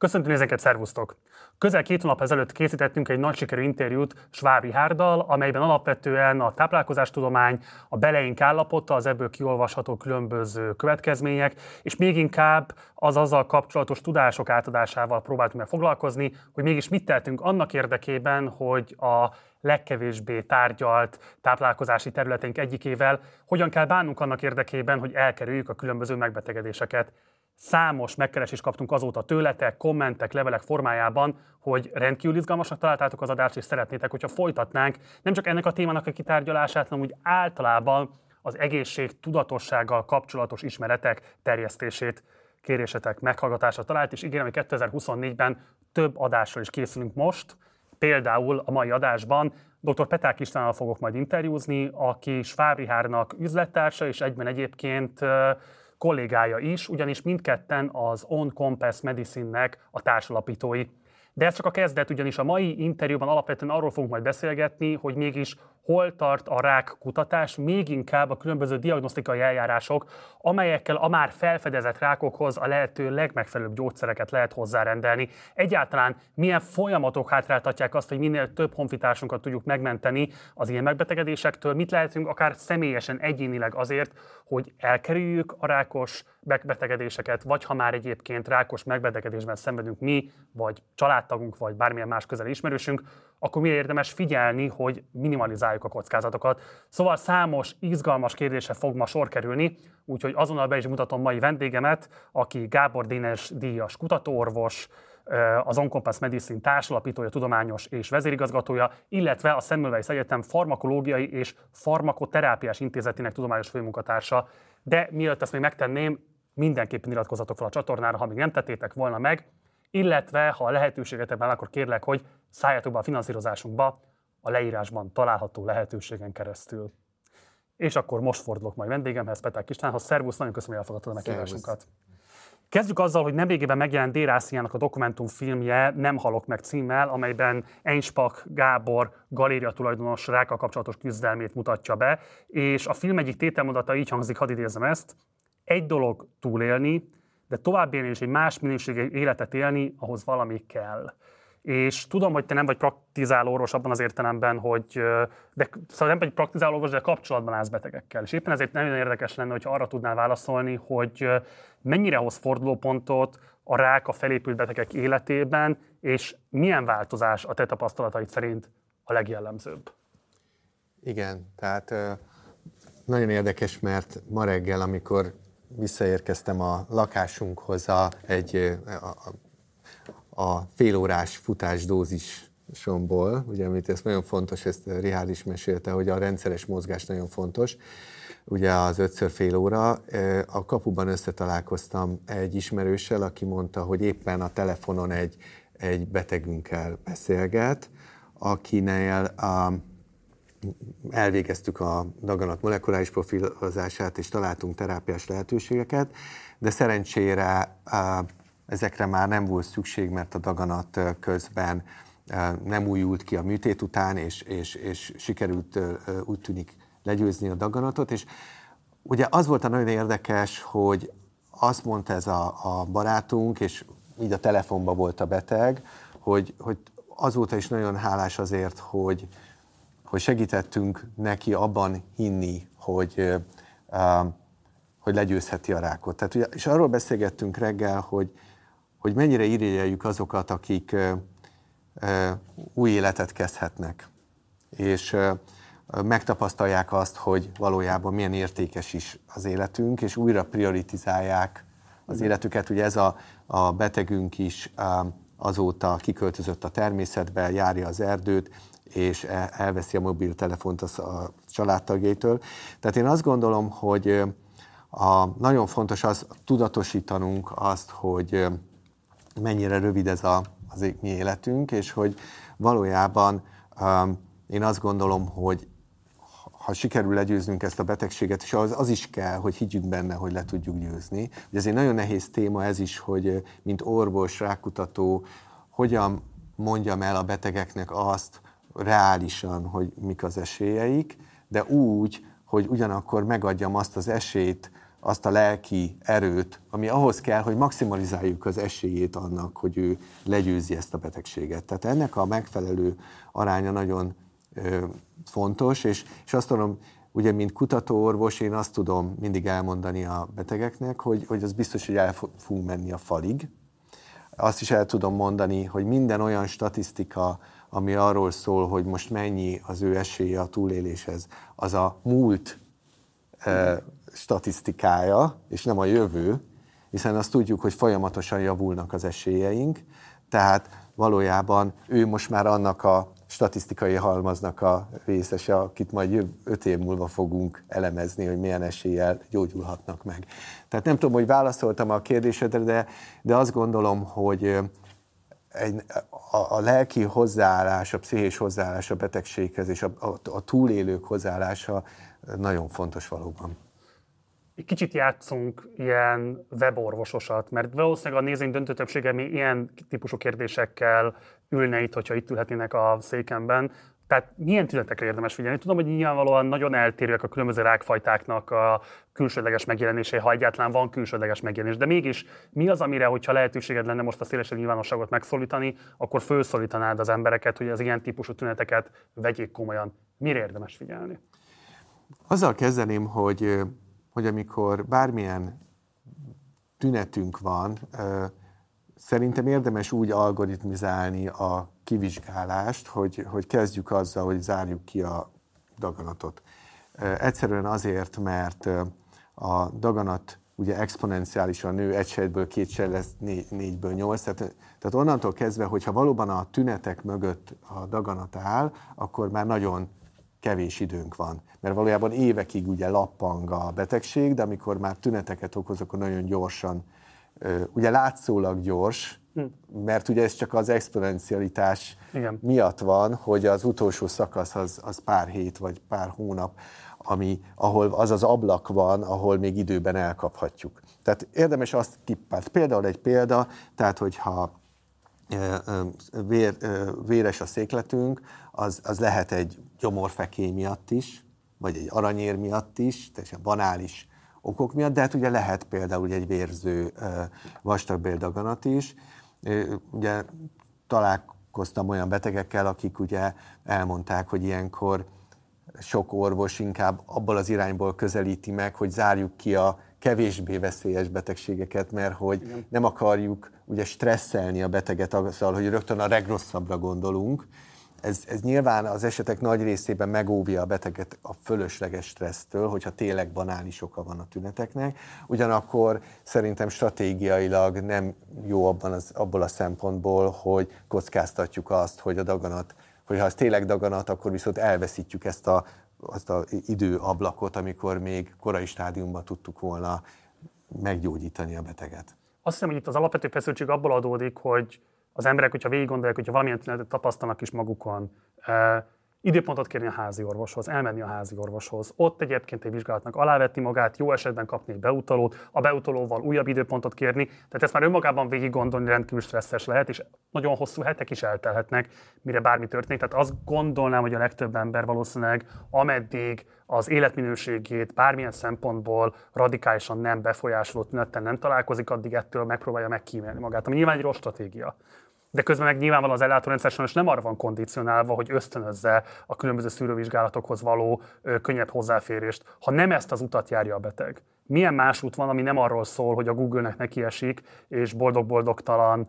Köszöntöm ezeket, szervusztok! Közel két hónap ezelőtt készítettünk egy nagy sikerű interjút Sváb Rihárdal, amelyben alapvetően a táplálkozástudomány, a beleink állapota, az ebből kiolvasható különböző következmények, és még inkább az azzal kapcsolatos tudások átadásával próbáltunk meg foglalkozni, hogy mégis mit tehetünk annak érdekében, hogy a legkevésbé tárgyalt táplálkozási területeink egyikével hogyan kell bánnunk annak érdekében, hogy elkerüljük a különböző megbetegedéseket. Számos megkeresést kaptunk azóta tőletek, kommentek, levelek formájában, hogy rendkívül izgalmasnak találtátok az adást, és szeretnétek, hogyha folytatnánk nem csak ennek a témának a kitárgyalását, hanem úgy általában az egészség tudatossággal kapcsolatos ismeretek terjesztését kérésetek meghallgatásra talált, és ígérem, hogy 2024-ben több adásról is készülünk most. Például a mai adásban dr. Peták Istvánnal fogok majd interjúzni, aki Svábrihárnak üzlettársa, és egyben egyébként kollégája is, ugyanis mindketten az On Compass Medicine-nek a társalapítói. De ez csak a kezdet, ugyanis a mai interjúban alapvetően arról fogunk majd beszélgetni, hogy mégis hol tart a rák kutatás, még inkább a különböző diagnosztikai eljárások, amelyekkel a már felfedezett rákokhoz a lehető legmegfelelőbb gyógyszereket lehet hozzárendelni. Egyáltalán milyen folyamatok hátráltatják azt, hogy minél több honfitársunkat tudjuk megmenteni az ilyen megbetegedésektől, mit lehetünk akár személyesen, egyénileg azért, hogy elkerüljük a rákos megbetegedéseket, vagy ha már egyébként rákos megbetegedésben szenvedünk mi, vagy családtagunk, vagy bármilyen más közeli ismerősünk, akkor miért érdemes figyelni, hogy minimalizáljuk a kockázatokat. Szóval számos izgalmas kérdése fog ma sor kerülni, úgyhogy azonnal be is mutatom mai vendégemet, aki Gábor Dénes díjas kutatóorvos, az Oncompass Medicine társalapítója, tudományos és vezérigazgatója, illetve a Semmelweis Egyetem farmakológiai és farmakoterápiás intézetének tudományos főmunkatársa. De mielőtt ezt még megtenném, mindenképpen iratkozatok fel a csatornára, ha még nem tettétek volna meg, illetve ha a lehetőségetek van, akkor kérlek, hogy szálljatok be a finanszírozásunkba a leírásban található lehetőségen keresztül. És akkor most fordulok majd vendégemhez, Peták Istvánhoz. Szervusz, nagyon köszönöm, hogy elfogadtad a meghívásunkat. Kezdjük azzal, hogy nemrégében megjelent Dérásziának a dokumentumfilmje Nem halok meg címmel, amelyben Einspak Gábor galéria tulajdonos rákkal kapcsolatos küzdelmét mutatja be, és a film egyik tételmondata így hangzik, hadd idézem ezt, egy dolog túlélni, de tovább élni és egy más minőségű életet élni, ahhoz valami kell. És tudom, hogy te nem vagy praktizáló orvos abban az értelemben, hogy de, szóval nem vagy praktizáló orvos, de kapcsolatban állsz betegekkel. És éppen ezért nagyon érdekes lenne, hogyha arra tudnál válaszolni, hogy mennyire hoz fordulópontot a rák a felépült betegek életében, és milyen változás a te tapasztalataid szerint a legjellemzőbb? Igen, tehát nagyon érdekes, mert ma reggel, amikor visszaérkeztem a lakásunkhoz a, egy a, a félórás futásdózisomból, ugye, amit ez nagyon fontos, ezt Rihál is mesélte, hogy a rendszeres mozgás nagyon fontos, ugye az ötször fél óra. A kapuban összetalálkoztam egy ismerőssel, aki mondta, hogy éppen a telefonon egy, egy betegünkkel beszélget, akinél a, elvégeztük a daganat molekuláris profilozását, és találtunk terápiás lehetőségeket, de szerencsére ezekre már nem volt szükség, mert a daganat közben nem újult ki a műtét után, és, és, és sikerült úgy tűnik legyőzni a daganatot, és ugye az volt a nagyon érdekes, hogy azt mondta ez a, a barátunk, és így a telefonban volt a beteg, hogy, hogy azóta is nagyon hálás azért, hogy, hogy segítettünk neki abban hinni, hogy, hogy legyőzheti a rákot. Tehát ugye, és arról beszélgettünk reggel, hogy, hogy mennyire irigyeljük azokat, akik új életet kezdhetnek, és megtapasztalják azt, hogy valójában milyen értékes is az életünk, és újra prioritizálják az életüket. Ugye ez a, a betegünk is azóta kiköltözött a természetbe, járja az erdőt, és e, elveszi a mobiltelefont a családtagjaitől. Tehát én azt gondolom, hogy a, nagyon fontos az tudatosítanunk azt, hogy mennyire rövid ez a, az mi életünk, és hogy valójában um, én azt gondolom, hogy ha sikerül legyőznünk ezt a betegséget, és az, az is kell, hogy higgyünk benne, hogy le tudjuk győzni. Ugye ez egy nagyon nehéz téma ez is, hogy mint orvos, rákutató, hogyan mondjam el a betegeknek azt, reálisan, hogy mik az esélyeik, de úgy, hogy ugyanakkor megadjam azt az esélyt azt a lelki erőt, ami ahhoz kell, hogy maximalizáljuk az esélyét annak, hogy ő legyőzi ezt a betegséget. Tehát ennek a megfelelő aránya nagyon ö, fontos, és, és azt tudom, ugye, mint kutatóorvos, én azt tudom mindig elmondani a betegeknek, hogy, hogy az biztos, hogy el fogunk menni a falig. Azt is el tudom mondani, hogy minden olyan statisztika, ami arról szól, hogy most mennyi az ő esélye a túléléshez, az a múlt e, statisztikája, és nem a jövő, hiszen azt tudjuk, hogy folyamatosan javulnak az esélyeink, tehát valójában ő most már annak a statisztikai halmaznak a részese, akit majd öt év múlva fogunk elemezni, hogy milyen eséllyel gyógyulhatnak meg. Tehát nem tudom, hogy válaszoltam a kérdésedre, de, de azt gondolom, hogy egy, a, a lelki hozzáállás, a pszichés hozzáállás a betegséghez és a, a, a túlélők hozzáállása nagyon fontos valóban. Kicsit játszunk ilyen weborvososat, mert valószínűleg a nézőink döntő többsége mi ilyen típusú kérdésekkel ülne itt, hogyha itt ülhetnének a székemben. Tehát milyen tünetekre érdemes figyelni? Tudom, hogy nyilvánvalóan nagyon eltérőek a különböző rákfajtáknak a külsődleges megjelenésé, ha egyáltalán van külsődleges megjelenés. De mégis mi az, amire, hogyha lehetőséged lenne most a szélesebb nyilvánosságot megszólítani, akkor felszólítanád az embereket, hogy az ilyen típusú tüneteket vegyék komolyan. Mire érdemes figyelni? Azzal kezdeném, hogy, hogy amikor bármilyen tünetünk van, Szerintem érdemes úgy algoritmizálni a kivizsgálást, hogy, hogy kezdjük azzal, hogy zárjuk ki a daganatot. Egyszerűen azért, mert a daganat ugye exponenciálisan nő, egy sejtből két sejt lesz, négy, négyből nyolc. Tehát, tehát onnantól kezdve, hogyha valóban a tünetek mögött a daganat áll, akkor már nagyon kevés időnk van. Mert valójában évekig ugye lappang a betegség, de amikor már tüneteket okoz, akkor nagyon gyorsan ugye látszólag gyors, hm. mert ugye ez csak az exponencialitás Igen. miatt van, hogy az utolsó szakasz az, az pár hét vagy pár hónap, ami, ahol az az ablak van, ahol még időben elkaphatjuk. Tehát érdemes azt tippelt. Például egy példa, tehát hogyha vér, véres a székletünk, az, az lehet egy gyomorfekély miatt is, vagy egy aranyér miatt is, teljesen banális okok miatt, de hát ugye lehet például egy vérző vastagbéldaganat is. Ugye találkoztam olyan betegekkel, akik ugye elmondták, hogy ilyenkor sok orvos inkább abból az irányból közelíti meg, hogy zárjuk ki a kevésbé veszélyes betegségeket, mert hogy Igen. nem akarjuk ugye stresszelni a beteget azzal, hogy rögtön a legrosszabbra gondolunk, ez, ez nyilván az esetek nagy részében megóvja a beteget a fölösleges stressztől, hogyha tényleg banális oka van a tüneteknek. Ugyanakkor szerintem stratégiailag nem jó abban az, abból a szempontból, hogy kockáztatjuk azt, hogy a daganat, hogy ha ez tényleg daganat, akkor viszont elveszítjük ezt a, azt az időablakot, amikor még korai stádiumban tudtuk volna meggyógyítani a beteget. Azt hiszem, hogy itt az alapvető feszültség abból adódik, hogy az emberek, hogyha végig gondolják, hogyha valamilyen tünetet tapasztalnak is magukon, időpontot kérni a házi orvoshoz, elmenni a házi orvoshoz, ott egyébként egy vizsgálatnak alávetni magát, jó esetben kapni egy beutalót, a beutalóval újabb időpontot kérni. Tehát ezt már önmagában végig gondolni rendkívül stresszes lehet, és nagyon hosszú hetek is eltelhetnek, mire bármi történik. Tehát azt gondolnám, hogy a legtöbb ember valószínűleg ameddig az életminőségét bármilyen szempontból radikálisan nem befolyásoló tünettel nem találkozik, addig ettől megpróbálja megkímélni magát, ami nyilván egy rossz stratégia de közben meg nyilvánvalóan az ellátórendszer sajnos nem arra van kondicionálva, hogy ösztönözze a különböző szűrővizsgálatokhoz való ö, könnyebb hozzáférést. Ha nem ezt az utat járja a beteg, milyen más út van, ami nem arról szól, hogy a Google-nek nekiesik, és boldog-boldogtalan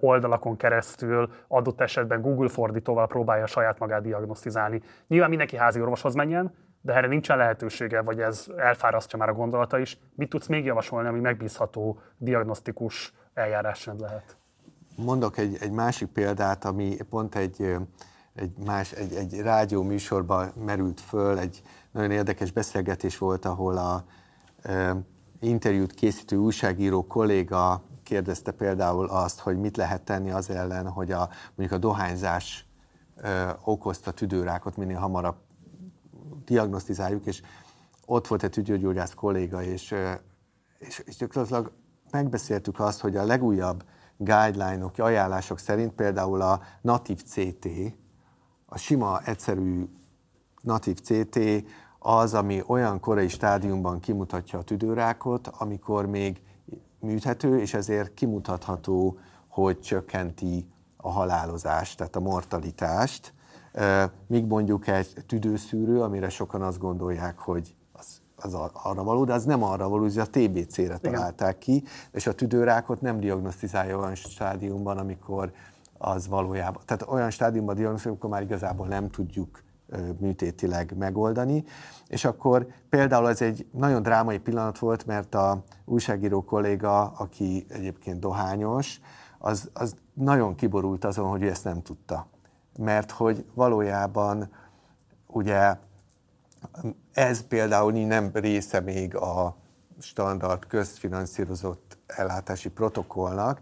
oldalakon keresztül adott esetben Google fordítóval próbálja saját magát diagnosztizálni. Nyilván mindenki házi orvoshoz menjen, de erre nincsen lehetősége, vagy ez elfárasztja már a gondolata is. Mit tudsz még javasolni, ami megbízható diagnosztikus eljárásrend lehet? Mondok egy, egy másik példát, ami pont egy, egy, más, egy, egy rádió műsorban merült föl, egy nagyon érdekes beszélgetés volt, ahol a e, interjút készítő újságíró kolléga kérdezte például azt, hogy mit lehet tenni az ellen, hogy a, mondjuk a dohányzás e, okozta tüdőrákot minél hamarabb diagnosztizáljuk, és ott volt egy tüdőgyógyász kolléga, és, és, és gyakorlatilag megbeszéltük azt, hogy a legújabb guideline-ok, ajánlások szerint például a natív CT, a sima, egyszerű natív CT az, ami olyan korai stádiumban kimutatja a tüdőrákot, amikor még műthető, és ezért kimutatható, hogy csökkenti a halálozást, tehát a mortalitást. Míg mondjuk egy tüdőszűrő, amire sokan azt gondolják, hogy az, arra való, de az nem arra való, hogy a TBC-re találták ki, és a tüdőrákot nem diagnosztizálja olyan stádiumban, amikor az valójában, tehát olyan stádiumban diagnosztizálja, amikor már igazából nem tudjuk műtétileg megoldani. És akkor például ez egy nagyon drámai pillanat volt, mert a újságíró kolléga, aki egyébként dohányos, az, az nagyon kiborult azon, hogy ő ezt nem tudta. Mert hogy valójában ugye ez például nem része még a standard közfinanszírozott ellátási protokollnak,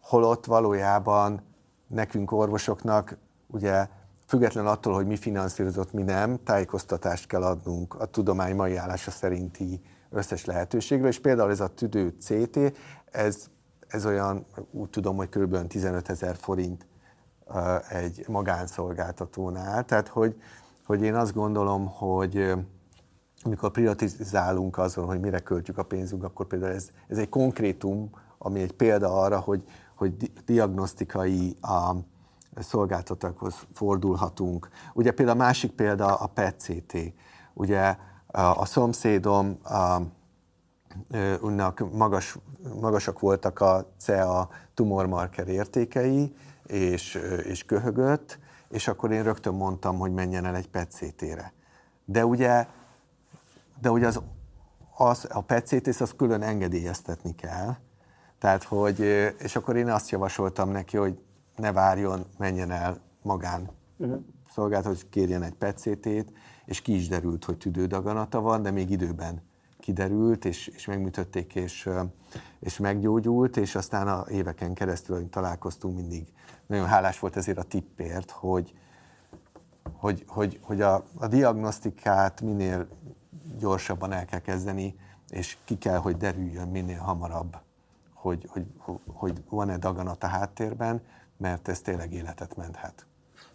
holott valójában nekünk orvosoknak ugye független attól, hogy mi finanszírozott, mi nem, tájékoztatást kell adnunk a tudomány mai állása szerinti összes lehetőségről, és például ez a tüdő CT, ez, ez olyan, úgy tudom, hogy kb. 15 ezer forint egy magánszolgáltatónál, tehát hogy, hogy én azt gondolom, hogy amikor privatizálunk azon, hogy mire költjük a pénzünk, akkor például ez, ez egy konkrétum, ami egy példa arra, hogy, hogy diagnosztikai a, szolgáltatókhoz fordulhatunk. Ugye például a másik példa a PET-CT. Ugye a szomszédom a, unnak magas, magasak voltak a CEA tumormarker értékei, és, és köhögött, és akkor én rögtön mondtam, hogy menjen el egy PET-CT-re. De ugye, de ugye az, az, a PET-CT-t azt külön engedélyeztetni kell, tehát, hogy, és akkor én azt javasoltam neki, hogy ne várjon, menjen el magán uh-huh. szolgált, hogy kérjen egy PET-CT-t, és ki is derült, hogy tüdődaganata van, de még időben kiderült, és, és megműtötték, és, és meggyógyult, és aztán a éveken keresztül, hogy találkoztunk, mindig nagyon hálás volt ezért a tippért, hogy, hogy, hogy, hogy a, a diagnosztikát minél gyorsabban el kell kezdeni, és ki kell, hogy derüljön minél hamarabb, hogy, hogy, hogy van-e daganat a háttérben, mert ez tényleg életet menthet.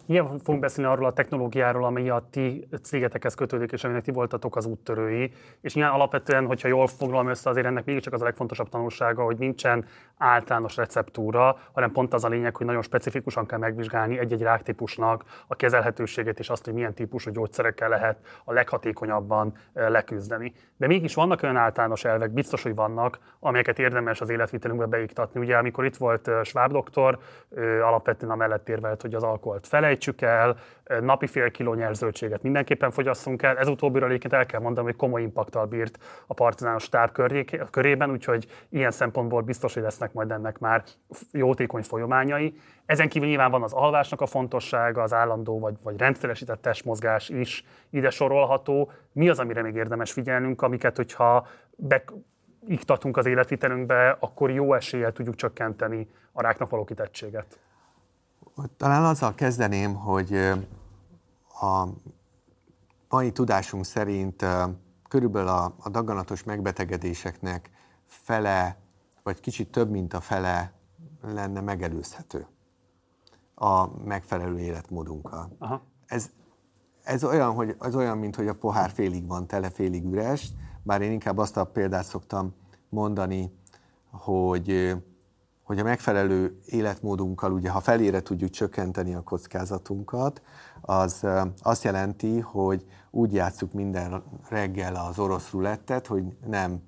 Ilyen fogunk beszélni arról a technológiáról, ami a ti cégetekhez kötődik, és aminek ti voltatok az úttörői. És nyilván alapvetően, hogyha jól foglalom össze, azért ennek mégiscsak az a legfontosabb tanulsága, hogy nincsen általános receptúra, hanem pont az a lényeg, hogy nagyon specifikusan kell megvizsgálni egy-egy ráktípusnak a kezelhetőségét, és azt, hogy milyen típusú gyógyszerekkel lehet a leghatékonyabban leküzdeni. De mégis vannak olyan általános elvek, biztos, hogy vannak, amelyeket érdemes az életvitelünkbe beiktatni. Ugye, amikor itt volt Schwab doktor, alapvetően amellett érvelt, hogy az alkoholt felej, felejtsük el, napi fél kiló nyerzöltséget mindenképpen fogyasszunk el. Ez utóbbiról egyébként el kell mondanom, hogy komoly impaktal bírt a partizános stáb körében, úgyhogy ilyen szempontból biztos, hogy lesznek majd ennek már jótékony folyamányai. Ezen kívül nyilván van az alvásnak a fontossága, az állandó vagy, vagy rendszeresített testmozgás is ide sorolható. Mi az, amire még érdemes figyelnünk, amiket, hogyha be, iktatunk az életvitelünkbe, akkor jó eséllyel tudjuk csökkenteni a ráknak való kitettséget. Talán azzal kezdeném, hogy a mai tudásunk szerint körülbelül a, a daganatos megbetegedéseknek fele, vagy kicsit több, mint a fele lenne megelőzhető a megfelelő életmódunkkal. Aha. Ez, ez, olyan, hogy, ez olyan, mint hogy a pohár félig van tele, félig üres, bár én inkább azt a példát szoktam mondani, hogy hogy a megfelelő életmódunkkal, ugye ha felére tudjuk csökkenteni a kockázatunkat, az azt jelenti, hogy úgy játsszuk minden reggel az orosz rulettet, hogy nem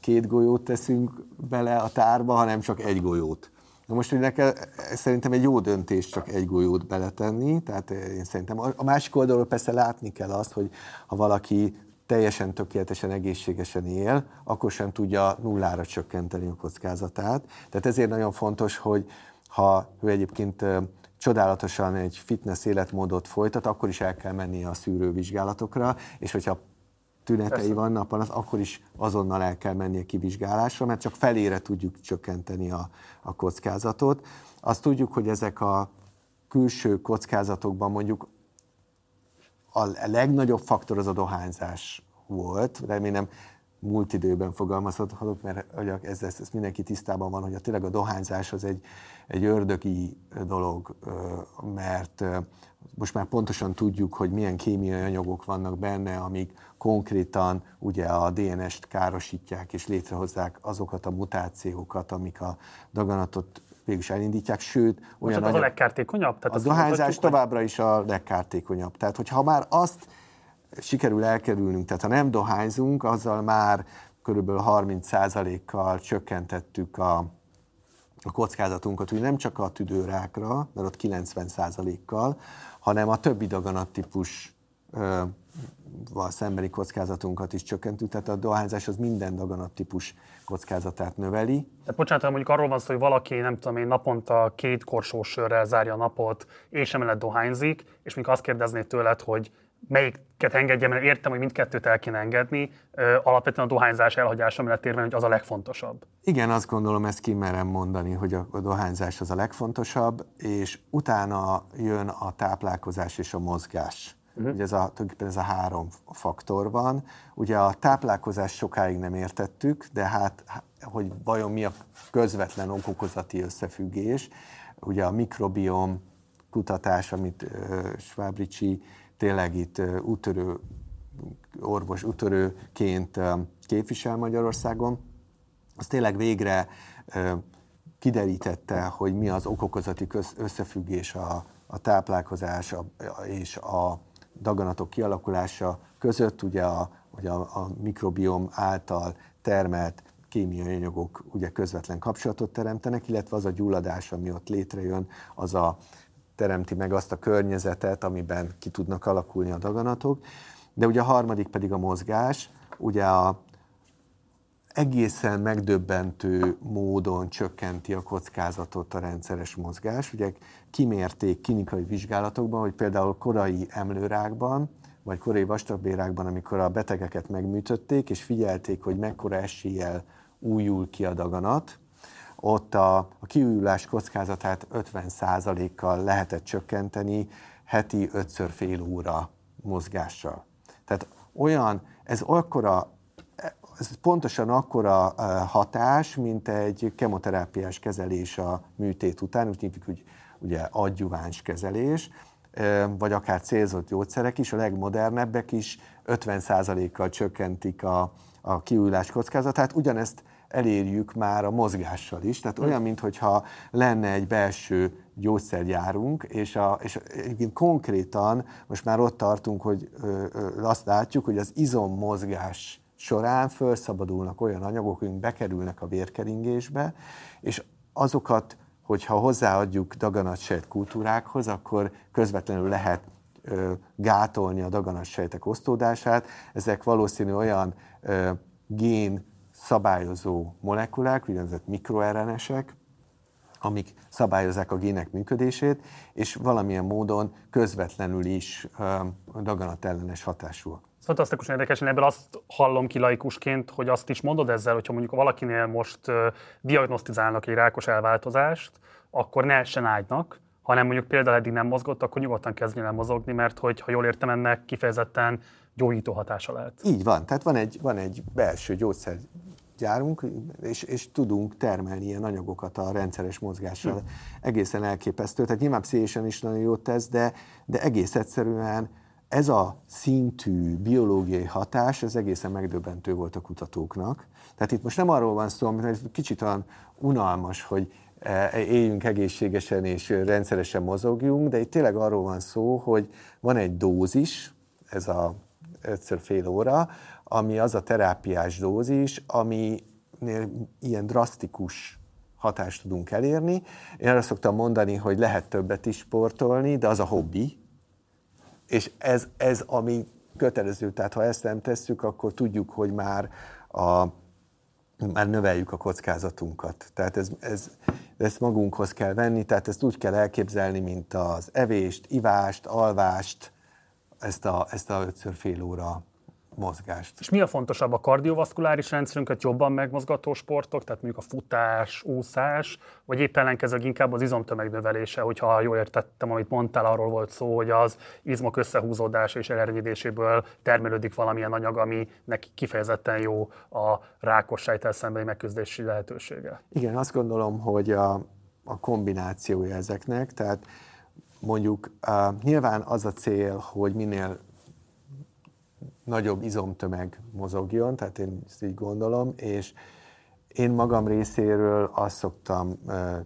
két golyót teszünk bele a tárba, hanem csak egy golyót. Na most, nekem, szerintem egy jó döntés csak egy golyót beletenni, tehát én szerintem a másik oldalról persze látni kell azt, hogy ha valaki teljesen tökéletesen egészségesen él, akkor sem tudja nullára csökkenteni a kockázatát. Tehát ezért nagyon fontos, hogy ha ő egyébként csodálatosan egy fitness életmódot folytat, akkor is el kell mennie a szűrővizsgálatokra, és hogyha tünetei Persze. vannak, az, akkor is azonnal el kell mennie kivizsgálásra, mert csak felére tudjuk csökkenteni a, a kockázatot. Azt tudjuk, hogy ezek a külső kockázatokban mondjuk a legnagyobb faktor az a dohányzás volt. Remélem múlt időben fogalmazhatok, mert ez, ez, ez mindenki tisztában van, hogy a, tényleg a dohányzás az egy, egy ördögi dolog, mert most már pontosan tudjuk, hogy milyen kémiai anyagok vannak benne, amik konkrétan ugye a DNS-t károsítják és létrehozzák azokat a mutációkat, amik a daganatot végülis elindítják, sőt... Olyan az anyag... a legkártékonyabb? Tehát a dohányzás továbbra is a legkártékonyabb. Tehát, hogyha már azt sikerül elkerülnünk, tehát ha nem dohányzunk, azzal már körülbelül 30%-kal csökkentettük a, a kockázatunkat, ugye nem csak a tüdőrákra, mert ott 90%-kal, hanem a többi daganattípus val szembeni kockázatunkat is csökkentünk, tehát a dohányzás az minden daganattípus kockázatát növeli. Tehát bocsánat, mondjuk arról van szó, hogy valaki, nem tudom én, naponta két korsós sörrel zárja a napot, és emellett dohányzik, és még azt kérdezné tőled, hogy melyiket engedjem, mert értem, hogy mindkettőt el kéne engedni, alapvetően a dohányzás elhagyása mellett érve, hogy az a legfontosabb. Igen, azt gondolom, ezt kimerem mondani, hogy a, a dohányzás az a legfontosabb, és utána jön a táplálkozás és a mozgás. Uh-huh. Ugye ez a, tulajdonképpen ez a három faktor van. Ugye a táplálkozás sokáig nem értettük, de hát, hogy vajon mi a közvetlen okokozati összefüggés. Ugye a mikrobiom kutatás, amit Schwabricsi tényleg itt útörő, orvos útörőként képvisel Magyarországon, az tényleg végre kiderítette, hogy mi az okokozati összefüggés a, a táplálkozás a, és a daganatok kialakulása között, ugye a, ugye a, a mikrobiom által termelt kémiai anyagok ugye közvetlen kapcsolatot teremtenek, illetve az a gyulladás, ami ott létrejön, az a teremti meg azt a környezetet, amiben ki tudnak alakulni a daganatok. De ugye a harmadik pedig a mozgás, ugye a egészen megdöbbentő módon csökkenti a kockázatot a rendszeres mozgás. Ugye kimérték klinikai vizsgálatokban, hogy például korai emlőrákban, vagy korai vastagbérákban, amikor a betegeket megműtötték, és figyelték, hogy mekkora eséllyel újul ki a daganat, ott a, a kiújulás kockázatát 50%-kal lehetett csökkenteni heti ötször fél óra mozgással. Tehát olyan, ez akkora, ez pontosan akkora hatás, mint egy kemoterápiás kezelés a műtét után, úgy hívjuk, hogy ugye adjuváns kezelés, vagy akár célzott gyógyszerek is, a legmodernebbek is 50%-kal csökkentik a, a kiújulás kockázatát. Ugyanezt elérjük már a mozgással is. Tehát olyan, mintha lenne egy belső gyógyszergyárunk, és, a, és egyébként konkrétan most már ott tartunk, hogy ö, azt látjuk, hogy az izommozgás során felszabadulnak olyan anyagok, amik bekerülnek a vérkeringésbe, és azokat, hogyha hozzáadjuk daganatsejt kultúrákhoz, akkor közvetlenül lehet ö, gátolni a daganatsejtek osztódását. Ezek valószínű olyan ö, gén szabályozó molekulák, úgynevezett mikroRNS-ek, amik szabályozzák a gének működését, és valamilyen módon közvetlenül is daganatellenes hatásúak. Fantasztikusan érdekesen, ebből azt hallom ki laikusként, hogy azt is mondod ezzel, hogyha mondjuk valakinél most diagnosztizálnak egy rákos elváltozást, akkor ne essen ágynak, hanem mondjuk például eddig nem mozgott, akkor nyugodtan kezdjen el mozogni, mert hogy ha jól értem, ennek kifejezetten gyógyító hatása lehet. Így van, tehát van egy, van egy belső gyógyszer gyárunk, és, és tudunk termelni ilyen anyagokat a rendszeres mozgással. Hm. Egészen elképesztő. Tehát nyilván pszichésen is nagyon jót tesz, de, de egész egyszerűen ez a szintű biológiai hatás, ez egészen megdöbbentő volt a kutatóknak. Tehát itt most nem arról van szó, amit ez kicsit olyan unalmas, hogy e, éljünk egészségesen és rendszeresen mozogjunk, de itt tényleg arról van szó, hogy van egy dózis, ez a ötször fél óra, ami az a terápiás dózis, ami ilyen drasztikus hatást tudunk elérni. Én arra szoktam mondani, hogy lehet többet is sportolni, de az a hobbi, és ez, ez ami kötelező, tehát ha ezt nem tesszük, akkor tudjuk, hogy már, a, már növeljük a kockázatunkat. Tehát ez, ez, ezt magunkhoz kell venni, tehát ezt úgy kell elképzelni, mint az evést, ivást, alvást, ezt a, ezt a ötször fél óra mozgást. És mi a fontosabb, a kardiovaszkuláris rendszerünket jobban megmozgató sportok, tehát mondjuk a futás, úszás, vagy éppen ellenkezőleg inkább az izomtömeg növelése, hogyha jól értettem, amit mondtál, arról volt szó, hogy az izmok összehúzódása és elernyedéséből termelődik valamilyen anyag, ami neki kifejezetten jó a rákos sejtel szembeni megküzdési lehetősége. Igen, azt gondolom, hogy a, a kombinációja ezeknek, tehát mondjuk uh, nyilván az a cél, hogy minél nagyobb izomtömeg mozogjon, tehát én ezt így gondolom, és én magam részéről azt szoktam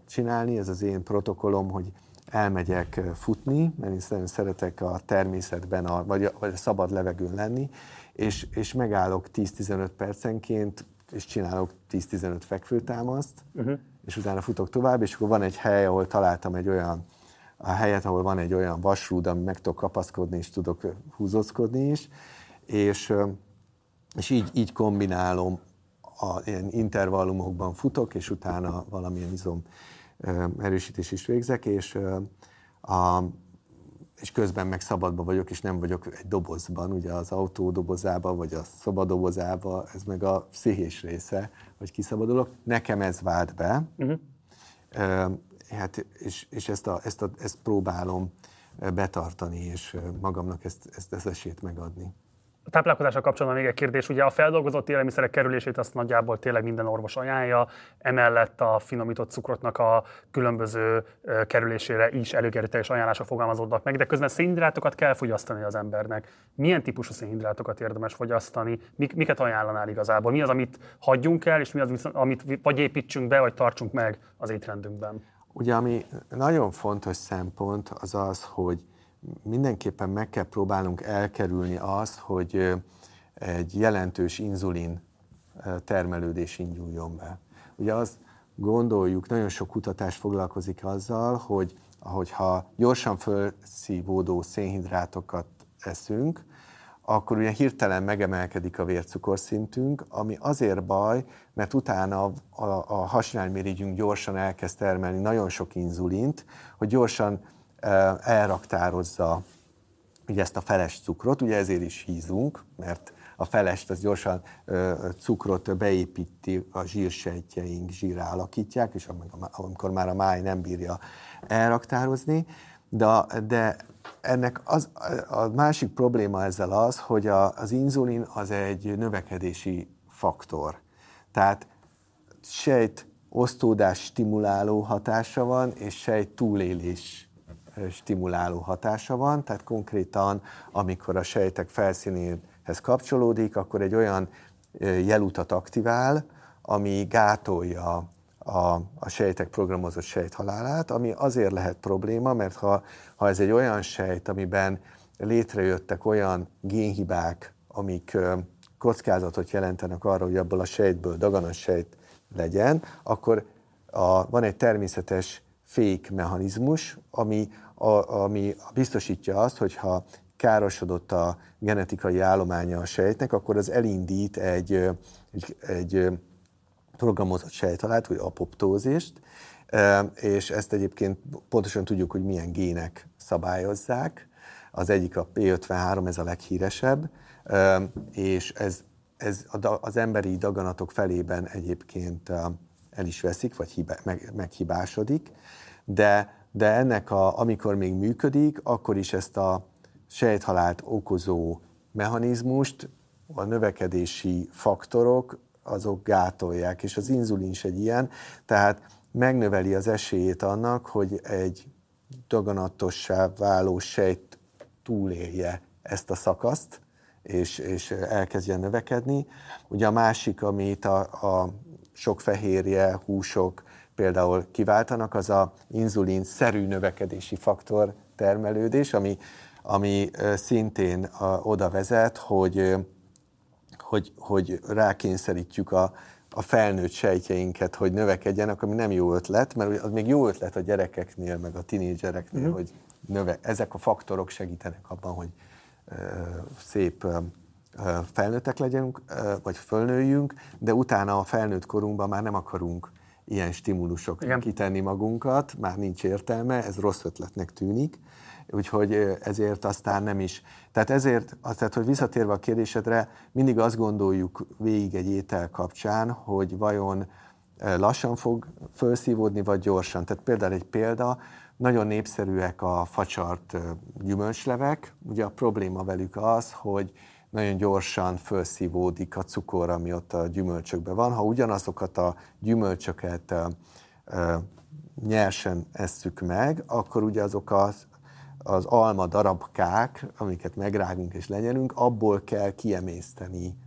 csinálni, ez az én protokollom, hogy elmegyek futni, mert én nagyon szeretek a természetben, a, vagy, a, vagy a szabad levegőn lenni, és, és megállok 10-15 percenként, és csinálok 10-15 fekvőtámaszt, uh-huh. és utána futok tovább, és akkor van egy hely, ahol találtam egy olyan a helyet, ahol van egy olyan vasrúd, ami meg tudok kapaszkodni, és tudok húzózkodni is, és, és így, így kombinálom, a, ilyen intervallumokban futok, és utána valamilyen izom erősítés is végzek, és, a, és közben meg szabadban vagyok, és nem vagyok egy dobozban, ugye az autó dobozába, vagy a szoba dobozába, ez meg a pszichés része, hogy kiszabadulok. Nekem ez vált be, uh-huh. hát, és, és ezt, a, ezt, a, ezt próbálom betartani, és magamnak ezt, ezt, ezt esélyt megadni. A táplálkozással kapcsolatban még egy kérdés, ugye a feldolgozott élelmiszerek kerülését azt nagyjából tényleg minden orvos ajánlja, emellett a finomított cukrotnak a különböző kerülésére is előkerülés ajánlások fogalmazódnak meg, de közben szénhidrátokat kell fogyasztani az embernek. Milyen típusú szénhidrátokat érdemes fogyasztani, Mik, miket ajánlanál igazából? Mi az, amit hagyjunk el, és mi az, amit vagy építsünk be, vagy tartsunk meg az étrendünkben? Ugye, ami nagyon fontos szempont, az az, hogy mindenképpen meg kell próbálnunk elkerülni azt, hogy egy jelentős inzulin termelődés induljon be. Ugye azt gondoljuk, nagyon sok kutatás foglalkozik azzal, hogy ahogyha gyorsan felszívódó szénhidrátokat eszünk, akkor ugye hirtelen megemelkedik a vércukorszintünk, ami azért baj, mert utána a, a, a gyorsan elkezd termelni nagyon sok inzulint, hogy gyorsan elraktározza ugye ezt a feles cukrot, ugye ezért is hízunk, mert a felest az gyorsan cukrot beépíti a zsírsejtjeink, zsírra alakítják, és amikor már a máj nem bírja elraktározni, de, de ennek az, a másik probléma ezzel az, hogy a, az inzulin az egy növekedési faktor. Tehát sejt osztódás stimuláló hatása van, és sejt túlélés stimuláló hatása van, tehát konkrétan, amikor a sejtek felszínéhez kapcsolódik, akkor egy olyan jelutat aktivál, ami gátolja a, a sejtek programozott sejthalálát, ami azért lehet probléma, mert ha, ha ez egy olyan sejt, amiben létrejöttek olyan génhibák, amik kockázatot jelentenek arra, hogy abból a sejtből daganas sejt legyen, akkor a, van egy természetes fék mechanizmus, ami, a, ami biztosítja azt, hogy ha károsodott a genetikai állománya a sejtnek, akkor az elindít egy, egy, egy programozott sejthalált, vagy apoptózist, és ezt egyébként pontosan tudjuk, hogy milyen gének szabályozzák. Az egyik a P53, ez a leghíresebb, és ez, ez az emberi daganatok felében egyébként el is veszik, vagy hibá, meg, meghibásodik, de, de ennek, a, amikor még működik, akkor is ezt a sejthalált okozó mechanizmust a növekedési faktorok azok gátolják, és az inzulin is egy ilyen, tehát megnöveli az esélyét annak, hogy egy daganatossá váló sejt túlélje ezt a szakaszt, és, és elkezdjen növekedni. Ugye a másik, amit a, a sok fehérje, húsok például kiváltanak, az a inzulin-szerű növekedési faktor termelődés, ami, ami szintén oda vezet, hogy, hogy, hogy rákényszerítjük a, a felnőtt sejtjeinket, hogy növekedjenek, ami nem jó ötlet, mert az még jó ötlet a gyerekeknél, meg a tinédzsereknél, uh-huh. hogy növe, ezek a faktorok segítenek abban, hogy ö, szép ö, felnőttek legyünk, vagy fölnőjünk, de utána a felnőtt korunkban már nem akarunk ilyen stimulusokra Igen. kitenni magunkat, már nincs értelme, ez rossz ötletnek tűnik, úgyhogy ezért aztán nem is. Tehát ezért, tehát, hogy visszatérve a kérdésedre, mindig azt gondoljuk végig egy étel kapcsán, hogy vajon lassan fog felszívódni, vagy gyorsan. Tehát például egy példa, nagyon népszerűek a facsart gyümölcslevek. Ugye a probléma velük az, hogy nagyon gyorsan felszívódik a cukor, ami ott a gyümölcsökben van. Ha ugyanazokat a gyümölcsöket nyersen esszük meg, akkor ugye azok az, az alma darabkák, amiket megrágunk és lenyelünk, abból kell kiemészteni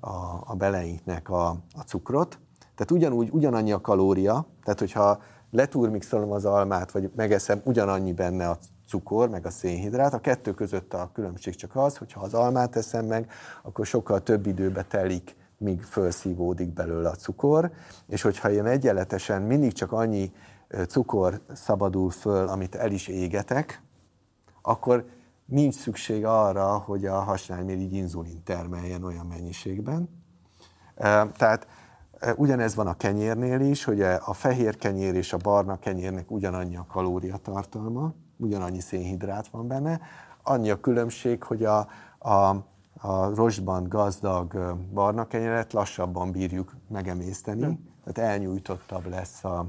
a, a beleinknek a, a cukrot. Tehát ugyanúgy, ugyanannyi a kalória, tehát hogyha leturmixolom az almát, vagy megeszem, ugyanannyi benne a cukor, meg a szénhidrát. A kettő között a különbség csak az, hogy ha az almát eszem meg, akkor sokkal több időbe telik, míg felszívódik belőle a cukor, és hogyha én egyenletesen mindig csak annyi cukor szabadul föl, amit el is égetek, akkor nincs szükség arra, hogy a hasnálmirigy inzulin termeljen olyan mennyiségben. Tehát Ugyanez van a kenyérnél is, hogy a fehér kenyér és a barna kenyérnek ugyanannyi a kalóriatartalma, ugyanannyi szénhidrát van benne. Annyi a különbség, hogy a, a, a rostban gazdag barna kenyeret lassabban bírjuk megemészteni, hmm. tehát elnyújtottabb lesz a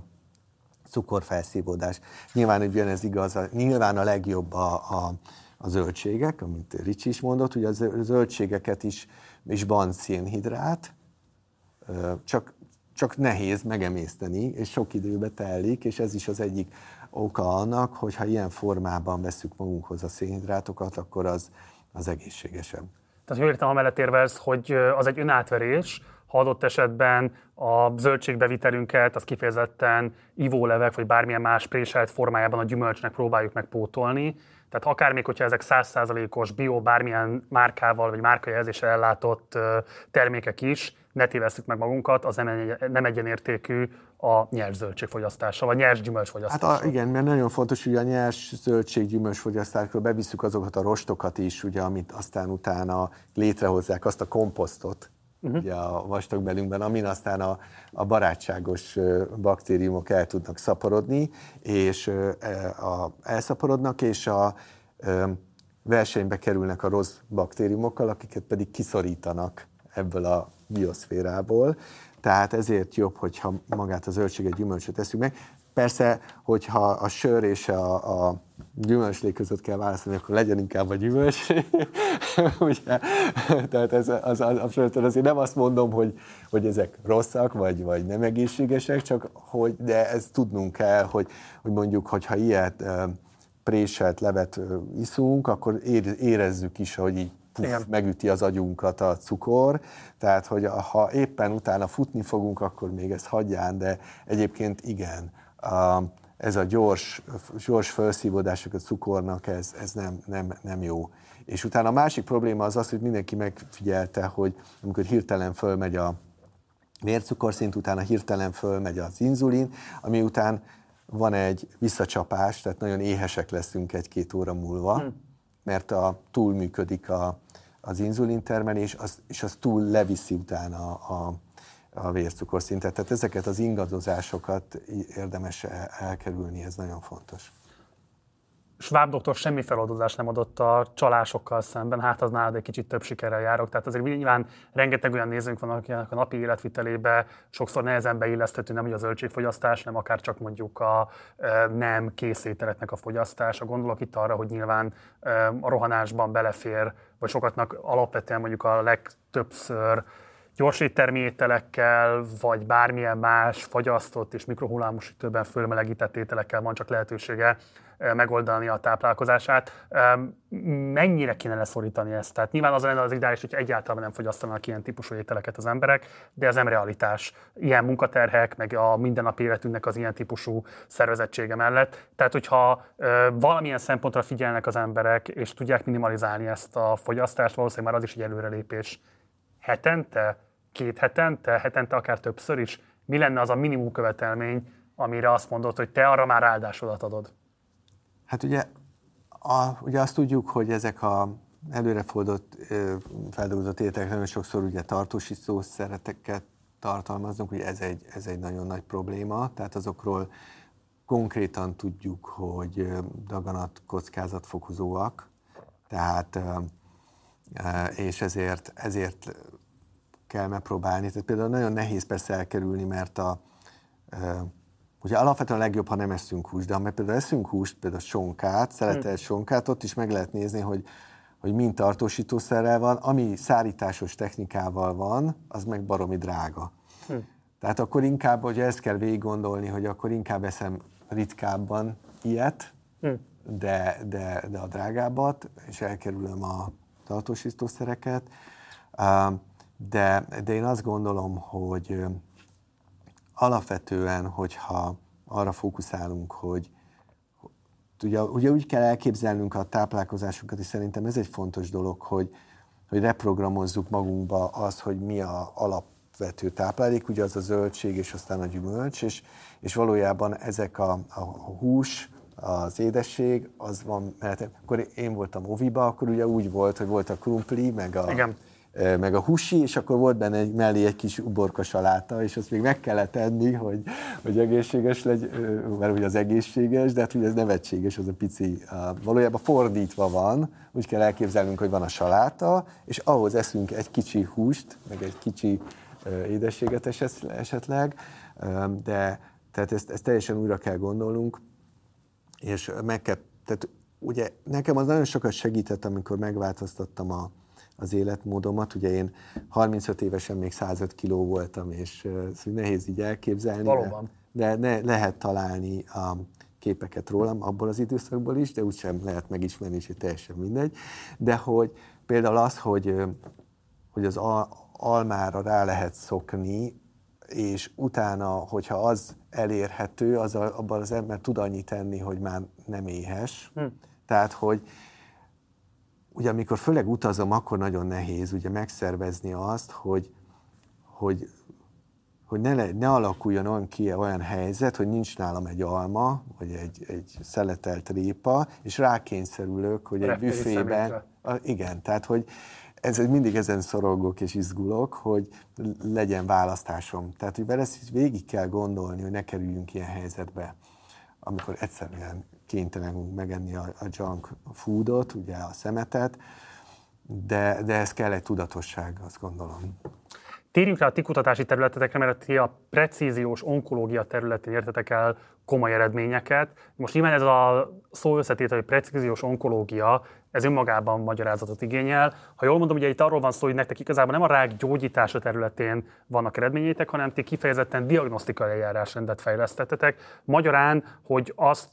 cukorfelszívódás. Nyilván ugyanez igaz, nyilván a legjobb a, a, a zöldségek, amit Ricsi is mondott, hogy a zöldségeket is, is van szénhidrát, csak, csak nehéz megemészteni, és sok időbe telik, és ez is az egyik oka annak, hogy ha ilyen formában veszük magunkhoz a szénhidrátokat, akkor az, az egészségesebb. Tehát jól értem, amellett érvelsz, hogy az egy önátverés, ha adott esetben a zöldségbevitelünket, az kifejezetten ivólevek, vagy bármilyen más préselt formájában a gyümölcsnek próbáljuk megpótolni. Tehát akár még, hogyha ezek 100%-os bio, bármilyen márkával, vagy márkajelzéssel ellátott termékek is, ne tévesszük meg magunkat, az nem, egy, nem egyenértékű a nyers zöldségfogyasztása, vagy nyers gyümölcsfogyasztása. Hát a, igen, mert nagyon fontos, hogy a nyers zöldség gyümölcsfogyasztásról bevisszük azokat a rostokat is, ugye, amit aztán utána létrehozzák, azt a komposztot, uh-huh. ugye a vastagbelünkben, amin aztán a, a barátságos baktériumok el tudnak szaporodni, és e, a, elszaporodnak, és a versenybe kerülnek a rossz baktériumokkal, akiket pedig kiszorítanak ebből a bioszférából, tehát ezért jobb, hogyha magát a zöldséget, gyümölcsöt eszünk meg. Persze, hogyha a sör és a, a gyümölcslé között kell választani, akkor legyen inkább a gyümölcs. Ugye? Tehát ez, az, az, az, azért nem azt mondom, hogy, hogy ezek rosszak, vagy, vagy nem egészségesek, csak hogy, de ezt tudnunk kell, hogy, hogy mondjuk, hogyha ilyet préselt levet iszunk, akkor érezzük is, hogy így puff, megüti az agyunkat a cukor, tehát hogy ha éppen utána futni fogunk, akkor még ez hagyján, de egyébként igen, a, ez a gyors, gyors felszívódások a cukornak, ez, ez nem, nem, nem jó. És utána a másik probléma az az, hogy mindenki megfigyelte, hogy amikor hirtelen fölmegy a vércukorszint, utána hirtelen fölmegy az inzulin, ami után van egy visszacsapás, tehát nagyon éhesek leszünk egy-két óra múlva, hmm. mert a, túl működik a, az inzulintermelés, az, és az túl leviszi utána a, a, a vércukorszintet. Tehát ezeket az ingadozásokat érdemes elkerülni, ez nagyon fontos. Schwab doktor semmi feloldozást nem adott a csalásokkal szemben, hát az nálad egy kicsit több sikerrel járok. Tehát azért nyilván rengeteg olyan nézőnk van, akinek a napi életvitelébe sokszor nehezen beilleszthető nem hogy a zöldségfogyasztás, nem akár csak mondjuk a nem készételeknek a fogyasztása. Gondolok itt arra, hogy nyilván a rohanásban belefér, vagy sokatnak alapvetően mondjuk a legtöbbször gyors éttermi ételekkel, vagy bármilyen más fagyasztott és mikrohullámosítőben fölmelegített ételekkel van csak lehetősége megoldani a táplálkozását. Mennyire kéne leszorítani ezt? Tehát nyilván az lenne az ideális, hogy egyáltalán nem fogyasztanak ilyen típusú ételeket az emberek, de ez nem realitás. Ilyen munkaterhek, meg a mindennapi életünknek az ilyen típusú szervezettsége mellett. Tehát, hogyha valamilyen szempontra figyelnek az emberek, és tudják minimalizálni ezt a fogyasztást, valószínűleg már az is egy előrelépés. Hetente, két hetente, hetente akár többször is, mi lenne az a minimum követelmény, amire azt mondod, hogy te arra már áldásodat adod? Hát ugye, a, ugye azt tudjuk, hogy ezek a előrefordult, feldolgozott ételek nagyon sokszor ugye tartósító szereteket tartalmaznak, hogy ez egy, ez egy nagyon nagy probléma, tehát azokról konkrétan tudjuk, hogy daganat kockázatfokozóak, tehát és ezért, ezért kell megpróbálni. Tehát például nagyon nehéz persze elkerülni, mert a, ugye alapvetően a legjobb, ha nem eszünk húst, de ha például eszünk húst, például sonkát, szeretett sonkát, ott is meg lehet nézni, hogy, hogy mind tartósítószerrel van, ami szárításos technikával van, az meg baromi drága. Hm. Tehát akkor inkább, hogy ezt kell végig gondolni, hogy akkor inkább eszem ritkábban ilyet, hm. de, de, de a drágábbat, és elkerülöm a tartósítószereket. De, de én azt gondolom, hogy alapvetően, hogyha arra fókuszálunk, hogy ugye, ugye úgy kell elképzelnünk a táplálkozásunkat, és szerintem ez egy fontos dolog, hogy, hogy reprogramozzuk magunkba azt, hogy mi a alapvető táplálék, ugye az a zöldség és aztán a gyümölcs, és, és valójában ezek a, a hús, az édesség, az van, mert akkor én voltam oviba, akkor ugye úgy volt, hogy volt a krumpli, meg a, Igen meg a husi, és akkor volt benne egy, mellé egy kis uborka saláta, és azt még meg kellett enni, hogy, hogy egészséges legyen, mert ugye az egészséges, de hát ugye ez nevetséges, az a pici, valójában fordítva van, úgy kell elképzelnünk, hogy van a saláta, és ahhoz eszünk egy kicsi húst, meg egy kicsi édességet esetleg, de tehát ezt, ezt teljesen újra kell gondolnunk, és meg kell, tehát ugye nekem az nagyon sokat segített, amikor megváltoztattam a, az életmódomat. Ugye én 35 évesen még 105 kiló voltam, és nehéz így elképzelni. Valóban. De, de ne, lehet találni a képeket rólam abból az időszakból is, de úgysem lehet megismerni, és teljesen mindegy. De hogy például az, hogy, hogy az almára rá lehet szokni, és utána, hogyha az elérhető, az a, abban az ember tud annyit tenni, hogy már nem éhes. Hm. Tehát, hogy ugye amikor főleg utazom, akkor nagyon nehéz ugye megszervezni azt, hogy, hogy, hogy ne, le, ne alakuljon olyan, ki, olyan helyzet, hogy nincs nálam egy alma, vagy egy, egy szeletelt répa, és rákényszerülök, hogy egy büfében... Igen, tehát hogy ez, mindig ezen szorongok és izgulok, hogy legyen választásom. Tehát, hogy vele végig kell gondolni, hogy ne kerüljünk ilyen helyzetbe, amikor egyszerűen kénytelenünk megenni a, a junk foodot, ugye a szemetet, de, de ez kell egy tudatosság, azt gondolom. Térjünk rá a ti kutatási területetekre, mert ti a precíziós onkológia területén értetek el komoly eredményeket. Most nyilván ez a szó összetét, hogy precíziós onkológia, ez önmagában magyarázatot igényel. Ha jól mondom, ugye itt arról van szó, hogy nektek igazából nem a rák gyógyítása területén vannak eredményeitek, hanem ti kifejezetten diagnosztikai eljárásrendet fejlesztettetek. Magyarán, hogy azt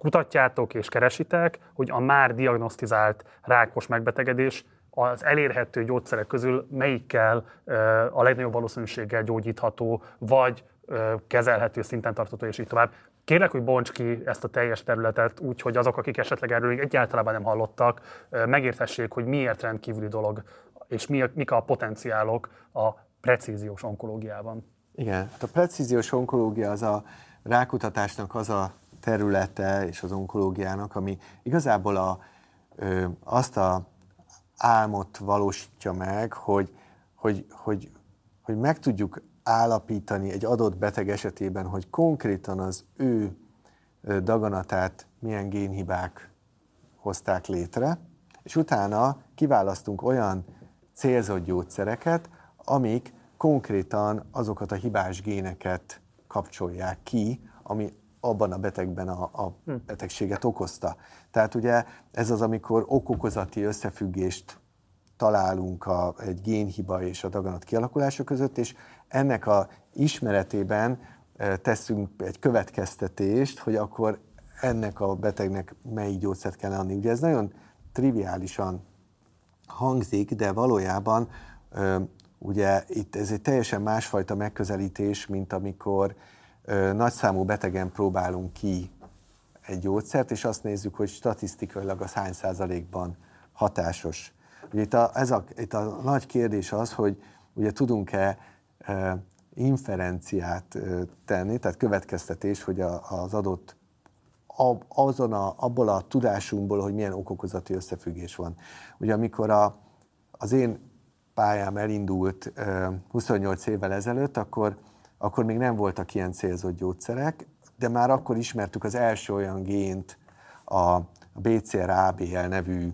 kutatjátok és keresitek, hogy a már diagnosztizált rákos megbetegedés az elérhető gyógyszerek közül melyikkel a legnagyobb valószínűséggel gyógyítható, vagy kezelhető szinten tartható, és így tovább. Kérlek, hogy bonts ki ezt a teljes területet úgy, hogy azok, akik esetleg erről egyáltalán nem hallottak, megértessék, hogy miért rendkívüli dolog, és mik a potenciálok a precíziós onkológiában. Igen, hát a precíziós onkológia az a rákutatásnak az a területe és az onkológiának, ami igazából a, azt a álmot valósítja meg, hogy, hogy, hogy, hogy meg tudjuk állapítani egy adott beteg esetében, hogy konkrétan az ő daganatát milyen génhibák hozták létre, és utána kiválasztunk olyan célzott gyógyszereket, amik konkrétan azokat a hibás géneket kapcsolják ki, ami abban a betegben a, a hm. betegséget okozta. Tehát ugye ez az, amikor okokozati összefüggést találunk a, egy génhiba és a daganat kialakulása között, és ennek a ismeretében teszünk egy következtetést, hogy akkor ennek a betegnek melyik gyógyszert kell adni. Ugye ez nagyon triviálisan hangzik, de valójában ugye itt ez egy teljesen másfajta megközelítés, mint amikor nagyszámú betegen próbálunk ki egy gyógyszert, és azt nézzük, hogy statisztikailag az hány százalékban hatásos. Ugye itt a, ez a, itt a nagy kérdés az, hogy ugye tudunk-e e, inferenciát e, tenni, tehát következtetés, hogy a, az adott azon a, abból a tudásunkból, hogy milyen okokozati összefüggés van. Ugye amikor a, az én pályám elindult 28 évvel ezelőtt, akkor, akkor még nem voltak ilyen célzott gyógyszerek, de már akkor ismertük az első olyan gént, a BCR-ABL nevű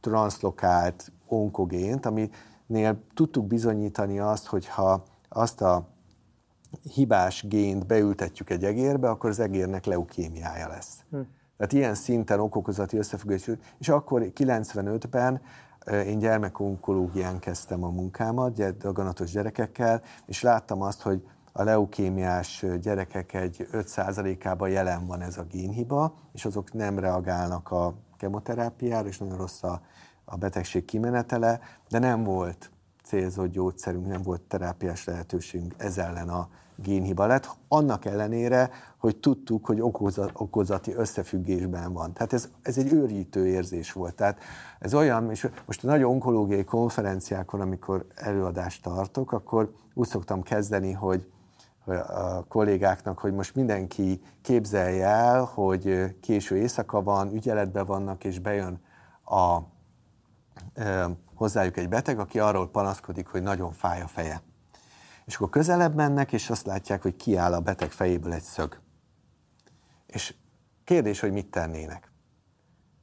translokált onkogént, aminél tudtuk bizonyítani azt, hogy ha azt a hibás gént beültetjük egy egérbe, akkor az egérnek leukémiája lesz. Hm. Tehát ilyen szinten okokozati összefüggés. És akkor 95-ben én gyermekonkológián kezdtem a munkámat, daganatos gyerekekkel, és láttam azt, hogy a leukémiás gyerekek egy 5%-ában jelen van ez a génhiba, és azok nem reagálnak a kemoterápiára, és nagyon rossz a, a betegség kimenetele, de nem volt célzott gyógyszerünk, nem volt terápiás lehetőségünk ez ellen a génhiba lett, annak ellenére, hogy tudtuk, hogy okozati összefüggésben van. Tehát ez, ez egy őrítő érzés volt. Tehát ez olyan, és most a nagy onkológiai konferenciákon, amikor előadást tartok, akkor úgy szoktam kezdeni, hogy a kollégáknak, hogy most mindenki képzelje el, hogy késő éjszaka van, ügyeletben vannak, és bejön a, e, hozzájuk egy beteg, aki arról panaszkodik, hogy nagyon fáj a feje. És akkor közelebb mennek, és azt látják, hogy kiáll a beteg fejéből egy szög. És kérdés, hogy mit tennének.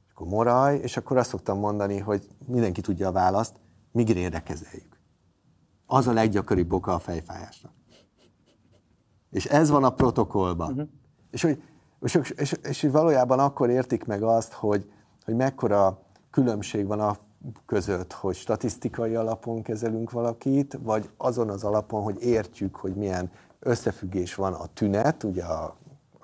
És akkor moraj, és akkor azt szoktam mondani, hogy mindenki tudja a választ, migrénre kezeljük. Az a leggyakoribb oka a fejfájásnak. És ez van a protokollban. Uh-huh. És, hogy, és, és, és, és valójában akkor értik meg azt, hogy, hogy mekkora különbség van a között, hogy statisztikai alapon kezelünk valakit, vagy azon az alapon, hogy értjük, hogy milyen összefüggés van a tünet, ugye a,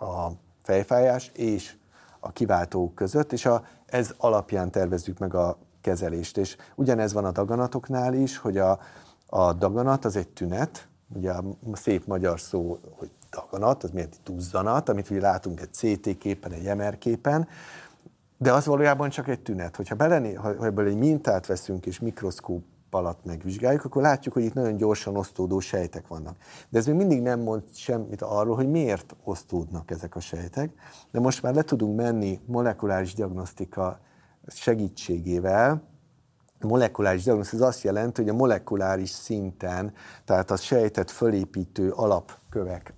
a fejfájás és a kiváltók között, és a, ez alapján tervezzük meg a kezelést. És ugyanez van a daganatoknál is, hogy a, a daganat az egy tünet, ugye a szép magyar szó, hogy daganat, az miért tuzzanat, amit ugye látunk egy CT képen, egy MR képen, de az valójában csak egy tünet. Hogyha belené, ha ebből egy mintát veszünk és mikroszkóp alatt megvizsgáljuk, akkor látjuk, hogy itt nagyon gyorsan osztódó sejtek vannak. De ez még mindig nem mond semmit arról, hogy miért osztódnak ezek a sejtek, de most már le tudunk menni molekuláris diagnosztika segítségével, molekuláris diagnosztika az azt jelenti, hogy a molekuláris szinten, tehát a sejtet fölépítő alapkövek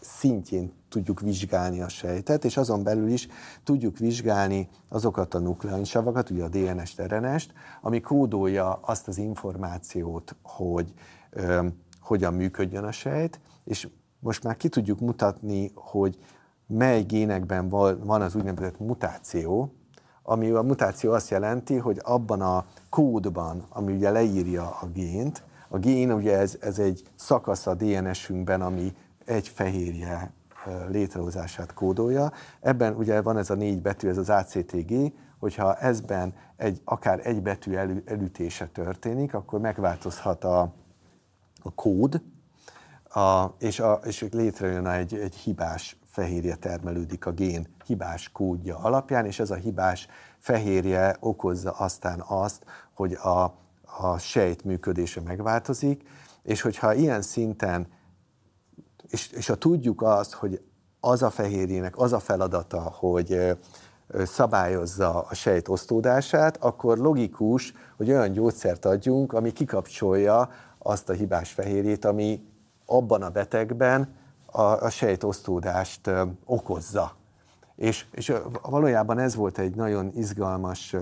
szintjén tudjuk vizsgálni a sejtet, és azon belül is tudjuk vizsgálni azokat a nukleinsavakat, ugye a DNS-t, RNS-t, ami kódolja azt az információt, hogy ö, hogyan működjön a sejt, és most már ki tudjuk mutatni, hogy mely génekben van az úgynevezett mutáció, ami a mutáció azt jelenti, hogy abban a kódban, ami ugye leírja a gént, a gén ugye ez, ez egy szakasz a DNS-ünkben, ami egy fehérje létrehozását kódolja. Ebben ugye van ez a négy betű, ez az ACTG, hogyha ezben egy, akár egy betű elü, elütése történik, akkor megváltozhat a, a kód, a, és, a, és létrejön egy, egy hibás fehérje termelődik a gén hibás kódja alapján, és ez a hibás fehérje okozza aztán azt, hogy a, a sejt működése megváltozik, és hogyha ilyen szinten és, és ha tudjuk azt, hogy az a fehérjének az a feladata, hogy szabályozza a sejt osztódását, akkor logikus, hogy olyan gyógyszert adjunk, ami kikapcsolja azt a hibás fehérjét, ami abban a betegben a, a sejt osztódást okozza. És, és valójában ez volt egy nagyon izgalmas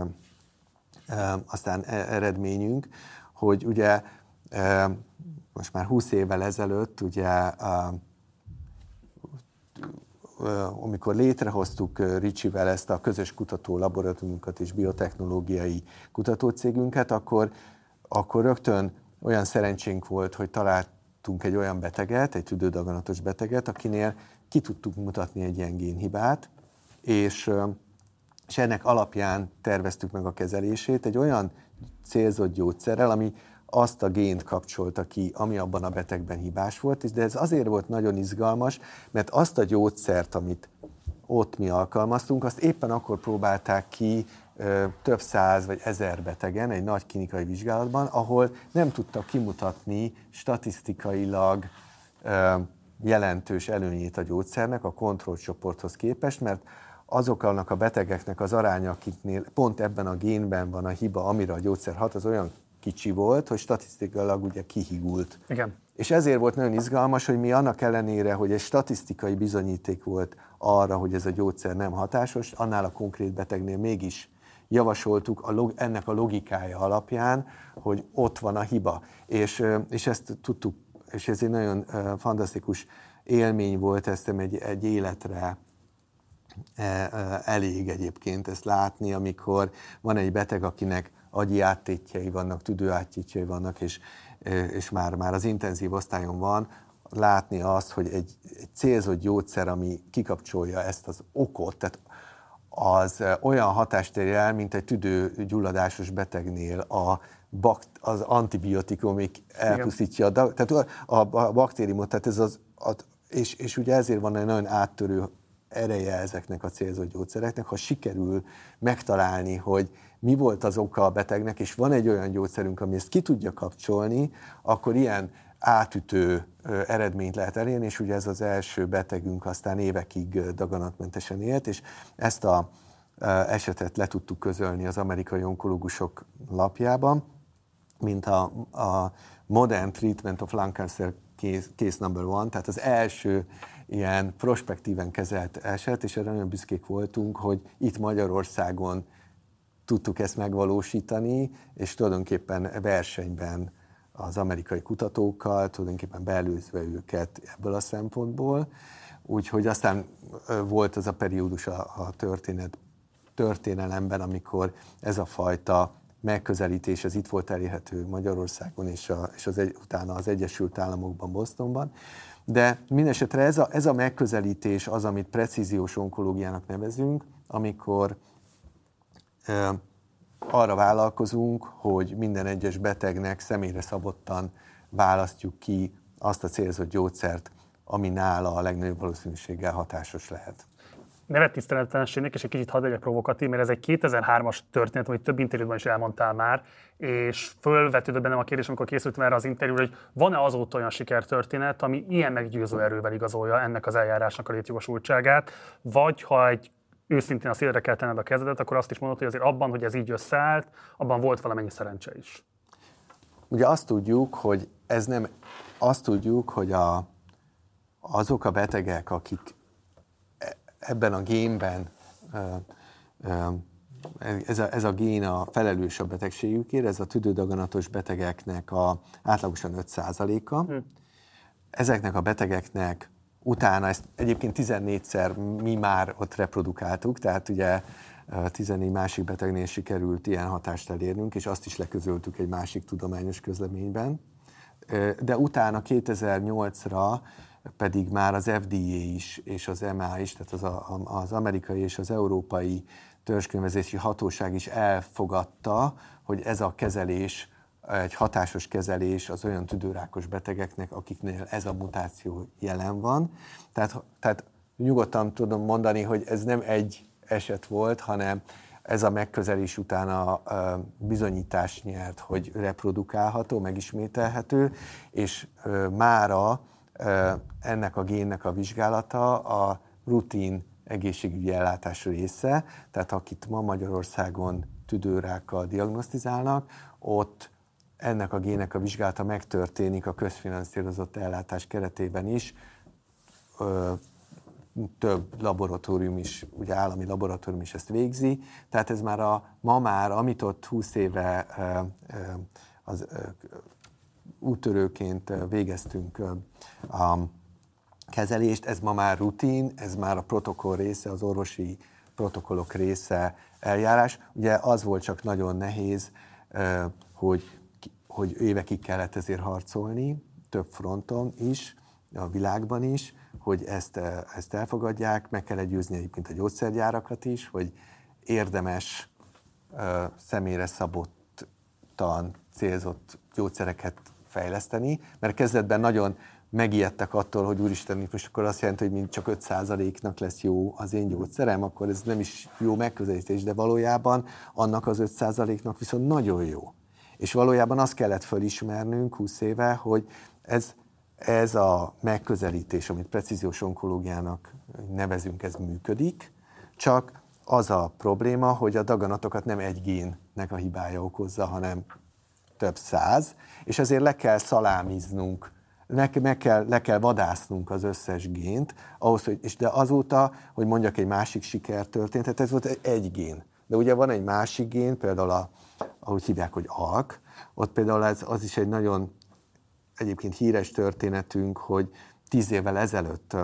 aztán e, eredményünk, hogy ugye most már 20 évvel ezelőtt, ugye amikor létrehoztuk Ricsivel ezt a közös kutató laboratóriumunkat és biotechnológiai kutatócégünket, akkor, akkor rögtön olyan szerencsénk volt, hogy találtunk egy olyan beteget, egy tüdődaganatos beteget, akinél ki tudtuk mutatni egy ilyen génhibát, és, és ennek alapján terveztük meg a kezelését egy olyan célzott gyógyszerrel, ami azt a gént kapcsolta ki, ami abban a betegben hibás volt, de ez azért volt nagyon izgalmas, mert azt a gyógyszert, amit ott mi alkalmaztunk, azt éppen akkor próbálták ki több száz vagy ezer betegen egy nagy klinikai vizsgálatban, ahol nem tudtak kimutatni statisztikailag jelentős előnyét a gyógyszernek a kontrollcsoporthoz képest, mert azoknak a betegeknek az aránya, akiknél pont ebben a génben van a hiba, amire a gyógyszer hat, az olyan kicsi volt, hogy statisztikailag ugye kihigult. Igen. És ezért volt nagyon izgalmas, hogy mi annak ellenére, hogy egy statisztikai bizonyíték volt arra, hogy ez a gyógyszer nem hatásos, annál a konkrét betegnél mégis javasoltuk a log, ennek a logikája alapján, hogy ott van a hiba. És, és ezt tudtuk, és ez egy nagyon fantasztikus élmény volt, ezt egy, egy életre elég egyébként ezt látni, amikor van egy beteg, akinek agyi áttétjei vannak, tüdőáttétjei vannak, és, és már, már az intenzív osztályon van, látni azt, hogy egy, egy célzott gyógyszer, ami kikapcsolja ezt az okot, tehát az olyan hatást ér el, mint egy tüdőgyulladásos betegnél a bakt, az antibiotikumik elpusztítja a, tehát a, a baktériumot, tehát ez az, a, és, és ugye ezért van egy nagyon áttörő ereje ezeknek a célzott gyógyszereknek, ha sikerül megtalálni, hogy mi volt az oka a betegnek, és van egy olyan gyógyszerünk, ami ezt ki tudja kapcsolni, akkor ilyen átütő eredményt lehet elérni, és ugye ez az első betegünk aztán évekig daganatmentesen élt, és ezt a esetet le tudtuk közölni az amerikai onkológusok lapjában, mint a, a Modern Treatment of Lung Cancer case, case number one, tehát az első ilyen prospektíven kezelt eset, és erre nagyon büszkék voltunk, hogy itt Magyarországon tudtuk ezt megvalósítani, és tulajdonképpen versenyben az amerikai kutatókkal, tulajdonképpen beelőzve őket ebből a szempontból. Úgyhogy aztán volt az a periódus a, a történet, történelemben, amikor ez a fajta megközelítés, az itt volt elérhető Magyarországon és, a, és az egy, utána az Egyesült Államokban, Bostonban. De mindesetre ez a, ez a megközelítés az, amit precíziós onkológiának nevezünk, amikor arra vállalkozunk, hogy minden egyes betegnek személyre szabottan választjuk ki azt a célzott gyógyszert, ami nála a legnagyobb valószínűséggel hatásos lehet. Nevet tiszteletlenségnek, és egy kicsit hadd legyek provokatív, mert ez egy 2003-as történet, amit több interjúban is elmondtál már, és fölvetődött bennem a kérdés, amikor készültem erre az interjúra, hogy van-e azóta olyan sikertörténet, ami ilyen meggyőző erővel igazolja ennek az eljárásnak a létjogosultságát, vagy ha egy őszintén a szélre kell tenned a kezedet, akkor azt is mondod, hogy azért abban, hogy ez így összeállt, abban volt valamennyi szerencse is. Ugye azt tudjuk, hogy ez nem, azt tudjuk, hogy a, azok a betegek, akik e, ebben a génben ez a, ez a gén a felelős a betegségükért, ez a tüdődaganatos betegeknek a átlagosan 5%-a. Hm. Ezeknek a betegeknek utána ezt egyébként 14-szer mi már ott reprodukáltuk, tehát ugye 14 másik betegnél sikerült ilyen hatást elérnünk, és azt is leközöltük egy másik tudományos közleményben. De utána 2008-ra pedig már az FDA is, és az EMA is, tehát az, a, az amerikai és az európai törzskönyvezési hatóság is elfogadta, hogy ez a kezelés egy hatásos kezelés az olyan tüdőrákos betegeknek, akiknél ez a mutáció jelen van. Tehát, tehát nyugodtan tudom mondani, hogy ez nem egy eset volt, hanem ez a megközelés utána bizonyítás nyert, hogy reprodukálható, megismételhető, és mára ennek a génnek a vizsgálata a rutin egészségügyi ellátás része, tehát akit ma Magyarországon tüdőrákkal diagnosztizálnak, ott ennek a gének a vizsgálata megtörténik a közfinanszírozott ellátás keretében is. Ö, több laboratórium is, ugye állami laboratórium is ezt végzi, tehát ez már a, ma már, amit ott 20 éve az, úttörőként végeztünk a kezelést, ez ma már rutin, ez már a protokoll része, az orvosi protokollok része eljárás. Ugye az volt csak nagyon nehéz, hogy hogy évekig kellett ezért harcolni, több fronton is, a világban is, hogy ezt, eh, ezt elfogadják, meg kell győzni egyébként a gyógyszergyárakat is, hogy érdemes uh, személyre szabottan célzott gyógyszereket fejleszteni, mert kezdetben nagyon megijedtek attól, hogy úristen, most akkor azt jelenti, hogy mint csak 5%-nak lesz jó az én gyógyszerem, akkor ez nem is jó megközelítés, de valójában annak az 5%-nak viszont nagyon jó. És valójában azt kellett fölismernünk 20 éve, hogy ez, ez a megközelítés, amit precíziós onkológiának nevezünk, ez működik, csak az a probléma, hogy a daganatokat nem egy génnek a hibája okozza, hanem több száz, és ezért le kell szalámiznunk, le, meg kell, le kell vadásznunk az összes gént, ahhoz, hogy, és de azóta, hogy mondjak egy másik sikertörténetet, ez volt egy gén. De ugye van egy másik gén, például a, ahogy hívják, hogy ALK, ott például ez, az is egy nagyon egyébként híres történetünk, hogy tíz évvel ezelőtt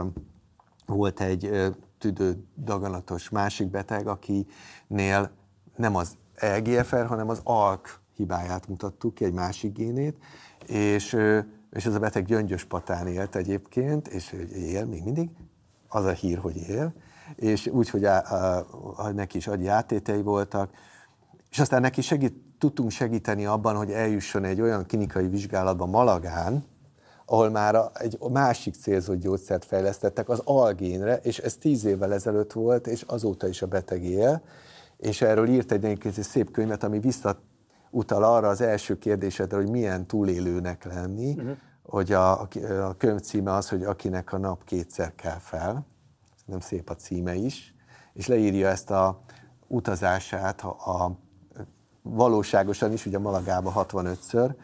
volt egy tüdő daganatos másik beteg, akinél nem az EGFR, hanem az ALK hibáját mutattuk ki, egy másik génét, és, és ez a beteg gyöngyös patán élt egyébként, és él még mindig, az a hír, hogy él, és úgy, hogy a, a, a, neki is agyi átétei voltak, és aztán neki segít, tudtunk segíteni abban, hogy eljusson egy olyan klinikai vizsgálatba Malagán, ahol már egy másik célzott gyógyszert fejlesztettek, az algénre, és ez tíz évvel ezelőtt volt, és azóta is a beteg él, és erről írt egy, szép könyvet, ami visszautal arra az első kérdésedre, hogy milyen túlélőnek lenni, uh-huh. hogy a, a könyv címe az, hogy akinek a nap kétszer kell fel, nem szép a címe is, és leírja ezt a utazását a, a valóságosan is, ugye Malagába 65-ször,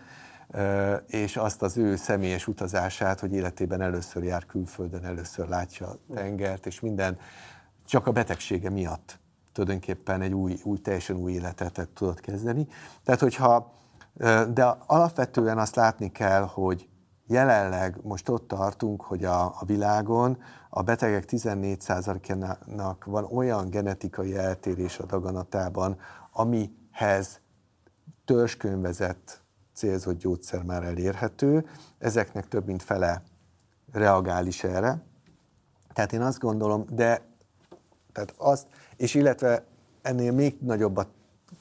és azt az ő személyes utazását, hogy életében először jár külföldön, először látja a tengert, és minden csak a betegsége miatt tulajdonképpen egy új, új, teljesen új életet tudott kezdeni. Tehát, hogyha, de alapvetően azt látni kell, hogy jelenleg most ott tartunk, hogy a, a világon a betegek 14%-ának van olyan genetikai eltérés a daganatában, amihez törzskönyvezett célzott gyógyszer már elérhető, ezeknek több mint fele reagál is erre. Tehát én azt gondolom, de tehát azt, és illetve ennél még nagyobb a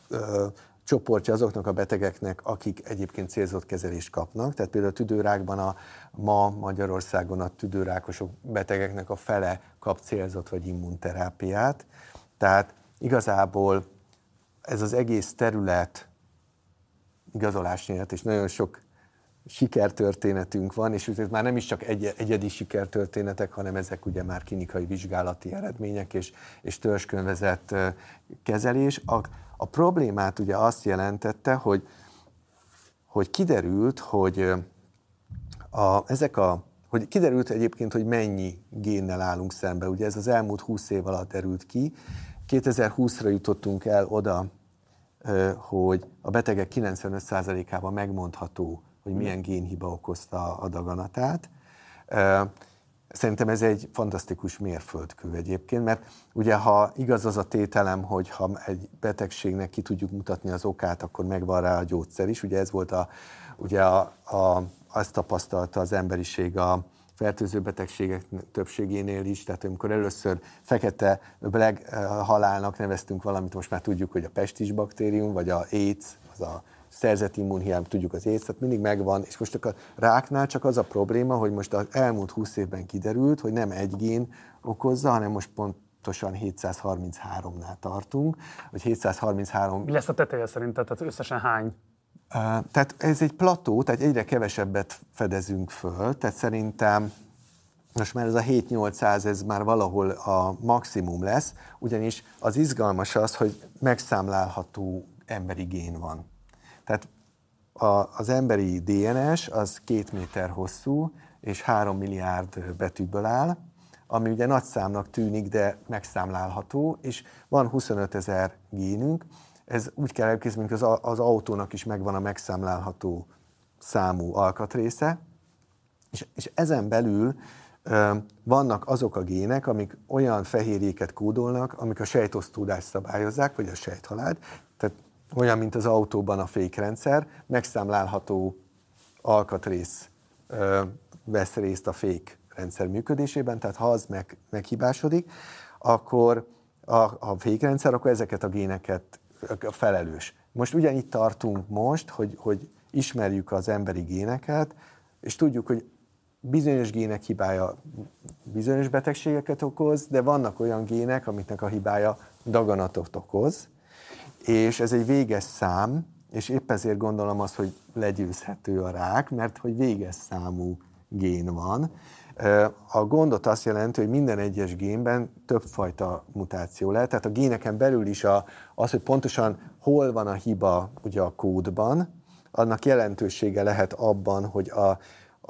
ö, csoportja azoknak a betegeknek, akik egyébként célzott kezelést kapnak. Tehát például a tüdőrákban a, ma Magyarországon a tüdőrákosok betegeknek a fele kap célzott vagy immunterápiát. Tehát igazából ez az egész terület igazolás nyert, és nagyon sok sikertörténetünk van, és ez már nem is csak egy, egyedi sikertörténetek, hanem ezek ugye már klinikai vizsgálati eredmények és, és törzskönyvezett kezelés. A, a problémát ugye azt jelentette, hogy, hogy kiderült, hogy a, ezek a hogy kiderült egyébként, hogy mennyi génnel állunk szembe. Ugye ez az elmúlt 20 év alatt derült ki. 2020-ra jutottunk el oda, hogy a betegek 95%-ában megmondható, hogy milyen génhiba okozta a daganatát. Szerintem ez egy fantasztikus mérföldkő egyébként, mert ugye ha igaz az a tételem, hogy ha egy betegségnek ki tudjuk mutatni az okát, akkor megvan rá a gyógyszer is. Ugye ez volt a, ugye a, a, azt tapasztalta az emberiség a, fertőző betegségek többségénél is, tehát amikor először fekete black eh, halálnak neveztünk valamit, most már tudjuk, hogy a pestis baktérium, vagy a AIDS, az a szerzett immunhiány, tudjuk az AIDS, tehát mindig megvan, és most a ráknál csak az a probléma, hogy most az elmúlt 20 évben kiderült, hogy nem egy gén okozza, hanem most pont pontosan 733-nál tartunk, vagy 733... Mi lesz a teteje szerinted, tehát összesen hány? Tehát ez egy plató, tehát egyre kevesebbet fedezünk föl, tehát szerintem most már ez a 7-800, ez már valahol a maximum lesz, ugyanis az izgalmas az, hogy megszámlálható emberi gén van. Tehát a, az emberi DNS az két méter hosszú, és három milliárd betűből áll, ami ugye nagy számnak tűnik, de megszámlálható, és van 25 ezer génünk, ez úgy kell elképzelni, mint az, az autónak is megvan a megszámlálható számú alkatrésze, és, és ezen belül ö, vannak azok a gének, amik olyan fehérjéket kódolnak, amik a sejtosztódást szabályozzák, vagy a sejthalált, tehát olyan, mint az autóban a fékrendszer, megszámlálható alkatrész ö, vesz részt a fékrendszer működésében, tehát ha az meg, meghibásodik, akkor a, a fékrendszer akkor ezeket a géneket felelős. Most ugyanitt tartunk most, hogy, hogy ismerjük az emberi géneket, és tudjuk, hogy bizonyos gének hibája bizonyos betegségeket okoz, de vannak olyan gének, amiknek a hibája daganatot okoz, és ez egy véges szám, és épp ezért gondolom azt, hogy legyőzhető a rák, mert hogy véges számú gén van, a gondot azt jelenti, hogy minden egyes génben többfajta mutáció lehet, tehát a géneken belül is a, az, hogy pontosan hol van a hiba ugye a kódban, annak jelentősége lehet abban, hogy a,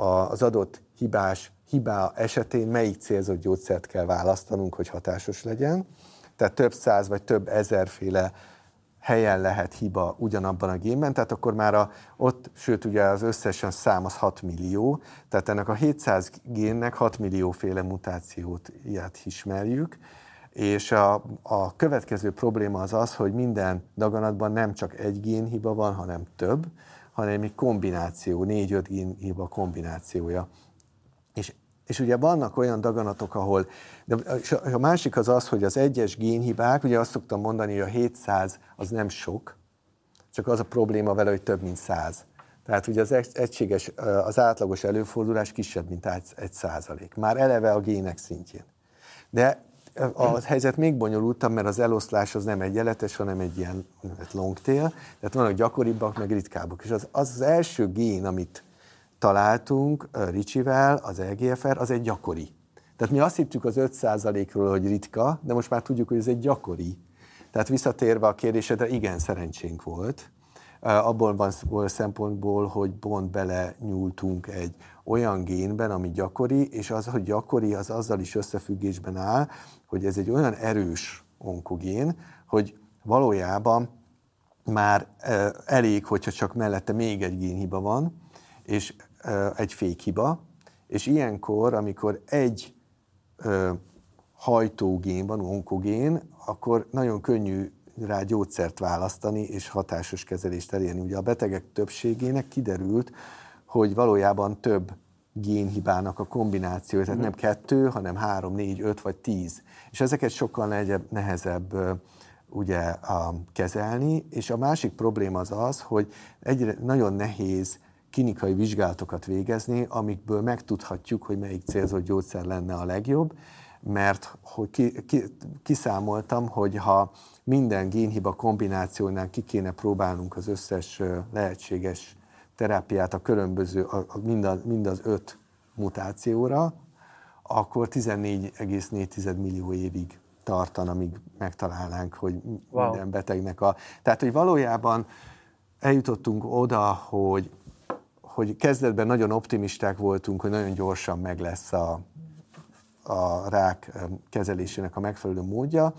a, az adott hibás hibá esetén melyik célzott gyógyszert kell választanunk, hogy hatásos legyen. Tehát több száz vagy több ezerféle helyen lehet hiba ugyanabban a génben, tehát akkor már a, ott, sőt ugye az összesen szám az 6 millió, tehát ennek a 700 génnek 6 millió féle mutációt ilyet ismerjük, és a, a következő probléma az az, hogy minden daganatban nem csak egy génhiba van, hanem több, hanem egy kombináció, négy-öt génhiba kombinációja. És, és ugye vannak olyan daganatok, ahol, de a másik az az, hogy az egyes génhibák, ugye azt szoktam mondani, hogy a 700 az nem sok, csak az a probléma vele, hogy több mint 100. Tehát ugye az egységes, az átlagos előfordulás kisebb, mint egy százalék. Már eleve a gének szintjén. De a helyzet még bonyolultabb, mert az eloszlás az nem egyenletes, hanem egy ilyen long tail, tehát vannak gyakoribbak, meg ritkábbak. És az, az, az első gén, amit találtunk Ricsivel, az EGFR, az egy gyakori. Tehát mi azt hittük az 5%-ról, hogy ritka, de most már tudjuk, hogy ez egy gyakori. Tehát visszatérve a kérdésedre, igen, szerencsénk volt. Abból van szempontból, hogy pont bele nyúltunk egy olyan génben, ami gyakori, és az, hogy gyakori, az azzal is összefüggésben áll, hogy ez egy olyan erős onkogén, hogy valójában már elég, hogyha csak mellette még egy génhiba van, és egy fékhiba, és ilyenkor, amikor egy hajtógén van, onkogén, akkor nagyon könnyű rá gyógyszert választani és hatásos kezelést elérni. Ugye a betegek többségének kiderült, hogy valójában több génhibának a kombinációja, tehát nem kettő, hanem három, négy, öt vagy tíz. És ezeket sokkal nehezebb, nehezebb ugye a, kezelni, és a másik probléma az az, hogy egyre nagyon nehéz klinikai vizsgálatokat végezni, amikből megtudhatjuk, hogy melyik célzott gyógyszer lenne a legjobb, mert hogy ki, ki, kiszámoltam, hogy ha minden génhiba kombinációnál ki kéne próbálnunk az összes lehetséges terápiát a különböző, a, a, mind, a, mind az öt mutációra, akkor 14,4 millió évig tartan, amíg megtalálnánk, hogy wow. minden betegnek a... Tehát, hogy valójában eljutottunk oda, hogy, hogy kezdetben nagyon optimisták voltunk, hogy nagyon gyorsan meg lesz a, a rák kezelésének a megfelelő módja,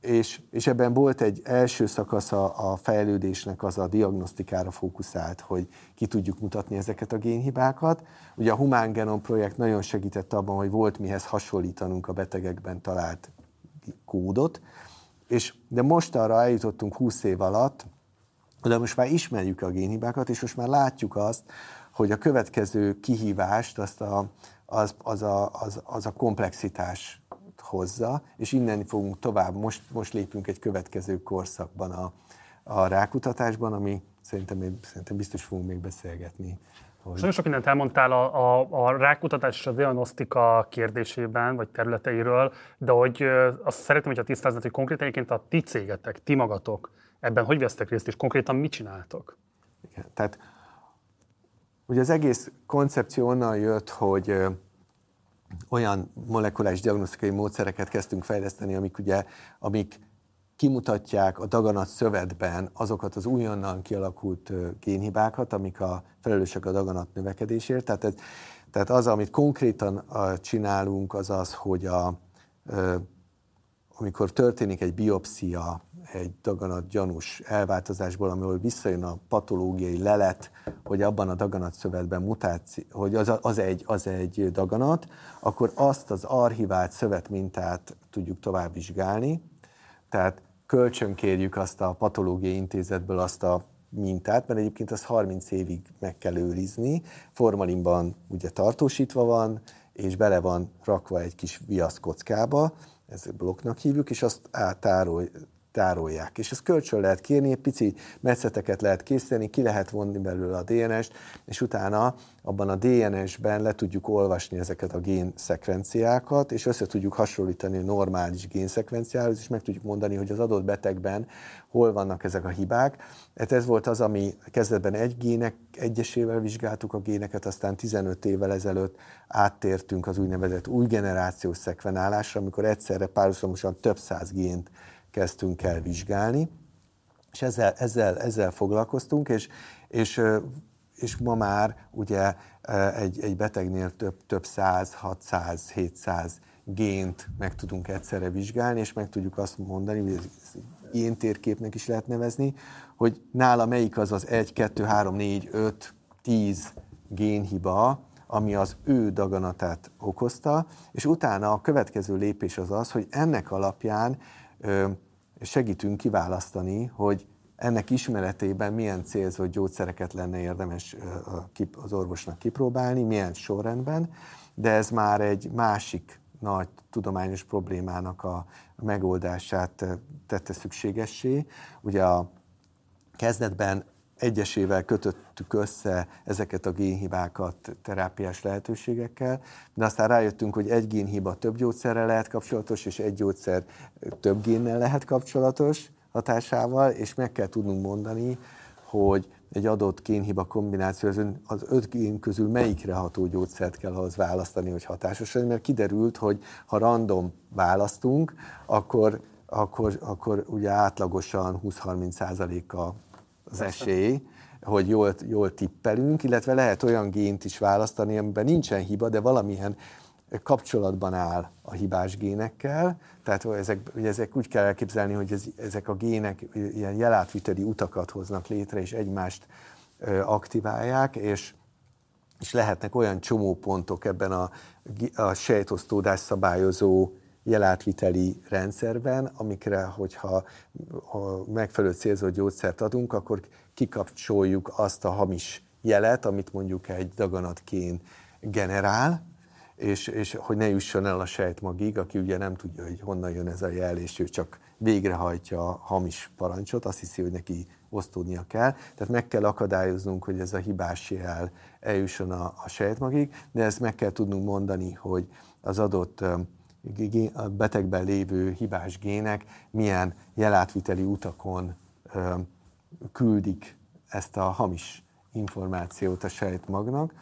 és, és ebben volt egy első szakasz a, a fejlődésnek, az a diagnosztikára fókuszált, hogy ki tudjuk mutatni ezeket a génhibákat. Ugye a Humán Genom projekt nagyon segített abban, hogy volt mihez hasonlítanunk a betegekben talált kódot, és, de most arra eljutottunk 20 év alatt, de most már ismerjük a génhibákat, és most már látjuk azt, hogy a következő kihívást azt a, az, az, a, az, az a komplexitás hozza, és innen fogunk tovább, most, most lépünk egy következő korszakban a, a rákutatásban, ami szerintem, szerintem biztos fogunk még beszélgetni. Hogy... Nagyon sok mindent elmondtál a, a, a rákutatás és a diagnosztika kérdésében, vagy területeiről, de hogy azt szeretném, hogyha tisztáznod, hogy konkrétan egyébként a ti cégetek, ti magatok ebben hogy vesztek részt, és konkrétan mit csináltok? Igen, tehát ugye az egész koncepció onnan jött, hogy olyan molekuláris diagnosztikai módszereket kezdtünk fejleszteni, amik ugye, amik kimutatják a daganat szövetben azokat az újonnan kialakult génhibákat, amik a felelősek a daganat növekedésért. Tehát, ez, tehát az, amit konkrétan csinálunk, az az, hogy a, amikor történik egy biopszia egy daganat gyanús elváltozásból, amiből visszajön a patológiai lelet, hogy abban a daganat szövetben mutáció, hogy az, az, egy, az egy daganat, akkor azt az archivált szövetmintát tudjuk tovább vizsgálni, tehát kölcsönkérjük azt a patológiai intézetből azt a mintát, mert egyébként az 30 évig meg kell őrizni, formalinban ugye tartósítva van, és bele van rakva egy kis viaszkockába, ezt blokknak hívjuk, és azt átárol, tárolják. És ezt kölcsön lehet kérni, egy pici metszeteket lehet készíteni, ki lehet vonni belőle a DNS-t, és utána abban a DNS-ben le tudjuk olvasni ezeket a génszekvenciákat, és össze tudjuk hasonlítani a normális génszekvenciához, és meg tudjuk mondani, hogy az adott betegben hol vannak ezek a hibák. Hát ez volt az, ami kezdetben egy gének, egyesével vizsgáltuk a géneket, aztán 15 évvel ezelőtt áttértünk az úgynevezett új generációs szekvenálásra, amikor egyszerre párhuzamosan több száz gént kezdtünk el vizsgálni, és ezzel, ezzel, ezzel foglalkoztunk, és, és, és ma már ugye egy, egy betegnél több, több száz, 600, 700 gént meg tudunk egyszerre vizsgálni, és meg tudjuk azt mondani, hogy ez ilyen térképnek is lehet nevezni, hogy nála melyik az az 1, 2, 3, 4, 5, 10 génhiba, ami az ő daganatát okozta, és utána a következő lépés az az, hogy ennek alapján segítünk kiválasztani, hogy ennek ismeretében milyen célzott gyógyszereket lenne érdemes az orvosnak kipróbálni, milyen sorrendben, de ez már egy másik nagy tudományos problémának a megoldását tette szükségessé. Ugye a kezdetben egyesével kötöttük össze ezeket a génhibákat terápiás lehetőségekkel, de aztán rájöttünk, hogy egy génhiba több gyógyszerrel lehet kapcsolatos, és egy gyógyszer több génnel lehet kapcsolatos hatásával, és meg kell tudnunk mondani, hogy egy adott génhiba kombináció az, az öt gén közül melyikre ható gyógyszert kell ahhoz választani, hogy hatásos legyen, mert kiderült, hogy ha random választunk, akkor, akkor, akkor ugye átlagosan 20-30 százaléka az esély, hogy jól, jól tippelünk, illetve lehet olyan gént is választani, amiben nincsen hiba, de valamilyen kapcsolatban áll a hibás génekkel, tehát ezek, ugye ezek úgy kell elképzelni, hogy ez, ezek a gének ilyen jelátviteli utakat hoznak létre, és egymást aktiválják, és, és lehetnek olyan csomópontok ebben a, a sejtosztódás szabályozó jelátviteli rendszerben, amikre, hogyha ha megfelelő célzott gyógyszert adunk, akkor kikapcsoljuk azt a hamis jelet, amit mondjuk egy daganatkén generál, és, és hogy ne jusson el a sejtmagig, aki ugye nem tudja, hogy honnan jön ez a jel, és ő csak végrehajtja a hamis parancsot, azt hiszi, hogy neki osztódnia kell. Tehát meg kell akadályoznunk, hogy ez a hibás jel eljusson a, a sejtmagig, de ezt meg kell tudnunk mondani, hogy az adott a betegben lévő hibás gének milyen jelátviteli utakon küldik ezt a hamis információt a sejtmagnak.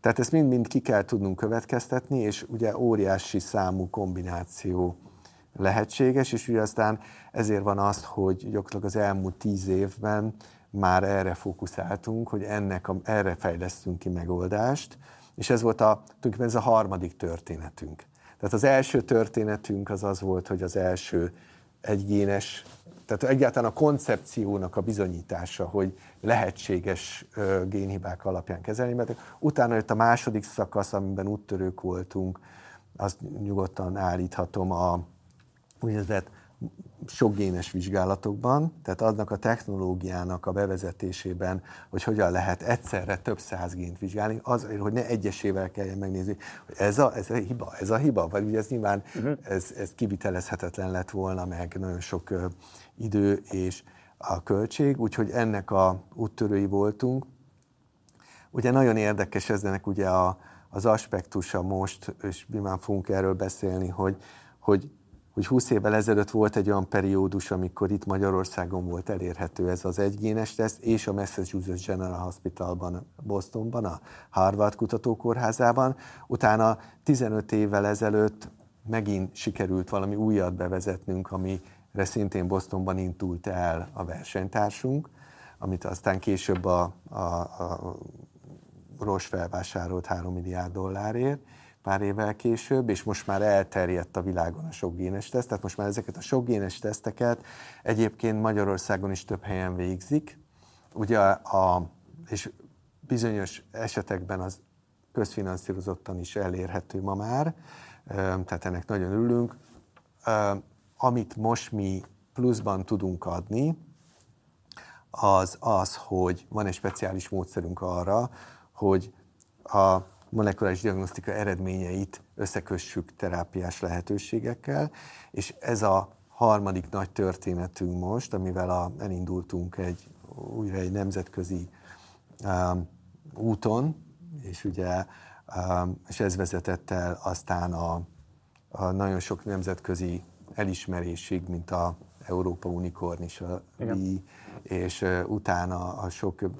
Tehát ezt mind-mind ki kell tudnunk következtetni, és ugye óriási számú kombináció lehetséges, és ugye aztán ezért van azt, hogy gyakorlatilag az elmúlt tíz évben már erre fókuszáltunk, hogy ennek a, erre fejlesztünk ki megoldást, és ez volt a, tulajdonképpen ez a harmadik történetünk. Tehát az első történetünk az az volt, hogy az első egygénes, tehát egyáltalán a koncepciónak a bizonyítása, hogy lehetséges génhibák alapján kezelni, mert utána jött a második szakasz, amiben úttörők voltunk, azt nyugodtan állíthatom a úgynevezett sokgénes vizsgálatokban, tehát aznak a technológiának a bevezetésében, hogy hogyan lehet egyszerre több száz gént vizsgálni, azért, hogy ne egyesével kelljen megnézni, hogy ez a, ez a hiba, ez a hiba, vagy ugye ez nyilván uh-huh. ez, ez kivitelezhetetlen lett volna, meg nagyon sok uh, idő és a költség, úgyhogy ennek a úttörői voltunk. Ugye nagyon érdekes eznek ugye a, az aspektusa most, és mi már fogunk erről beszélni, hogy, hogy hogy 20 évvel ezelőtt volt egy olyan periódus, amikor itt Magyarországon volt elérhető ez az egygénes teszt, és a Massachusetts General Hospitalban, Bostonban, a Harvard kutatókórházában. Utána 15 évvel ezelőtt megint sikerült valami újat bevezetnünk, amire szintén Bostonban indult el a versenytársunk, amit aztán később a, a, a Roche felvásárolt 3 milliárd dollárért pár évvel később, és most már elterjedt a világon a sokgénes teszt, tehát most már ezeket a sokgénes teszteket egyébként Magyarországon is több helyen végzik, ugye a, és bizonyos esetekben az közfinanszírozottan is elérhető ma már, tehát ennek nagyon ülünk. Amit most mi pluszban tudunk adni, az az, hogy van egy speciális módszerünk arra, hogy a molekuláris diagnosztika eredményeit összekössük terápiás lehetőségekkel, és ez a harmadik nagy történetünk most, amivel a, elindultunk egy újra egy nemzetközi um, úton, és ugye um, és ez vezetett el aztán a, a nagyon sok nemzetközi elismerésig, mint a Európa Unicorn is, a Igen és utána a sok,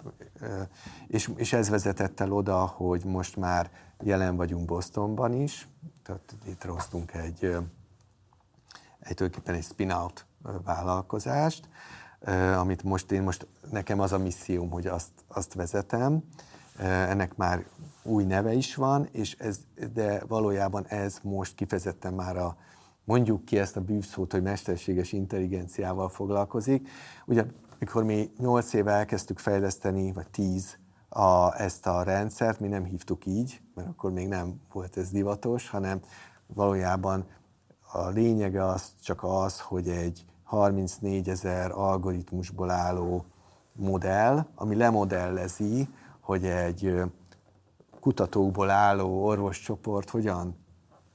és, és ez vezetett el oda, hogy most már jelen vagyunk Bostonban is, tehát létrehoztunk egy, egy tulajdonképpen egy spin-out vállalkozást, amit most én most, nekem az a misszióm, hogy azt, azt vezetem. Ennek már új neve is van, és ez, de valójában ez most kifejezetten már a, mondjuk ki ezt a bűvszót, hogy mesterséges intelligenciával foglalkozik. Ugye, mikor mi 8 éve elkezdtük fejleszteni, vagy 10 a, ezt a rendszert, mi nem hívtuk így, mert akkor még nem volt ez divatos, hanem valójában a lényege az csak az, hogy egy 34 ezer algoritmusból álló modell, ami lemodellezi, hogy egy kutatókból álló orvoscsoport hogyan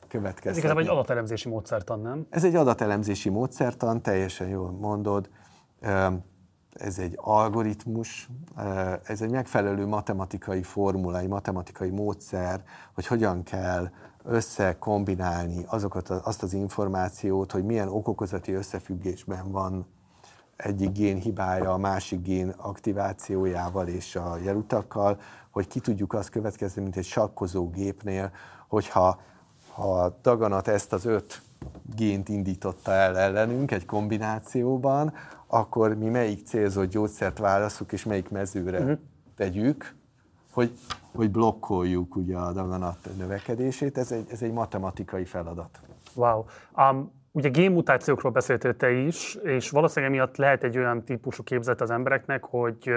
következhet. Ez igazából egy adatelemzési módszertan, nem? Ez egy adatelemzési módszertan, teljesen jól mondod. Ez egy algoritmus, ez egy megfelelő matematikai formula, egy matematikai módszer, hogy hogyan kell összekombinálni azokat, azt az információt, hogy milyen okokozati összefüggésben van egyik gén hibája a másik gén aktivációjával és a jelutakkal, hogy ki tudjuk azt következni, mint egy sakkozó gépnél, hogyha ha a daganat ezt az öt gént indította el ellenünk egy kombinációban, akkor mi melyik célzott gyógyszert válaszunk, és melyik mezőre uh-huh. tegyük, hogy, hogy blokkoljuk ugye a daganat növekedését. Ez egy, ez egy matematikai feladat. Wow. Um, Ugye génmutációkról beszéltél te is, és valószínűleg miatt lehet egy olyan típusú képzet az embereknek, hogy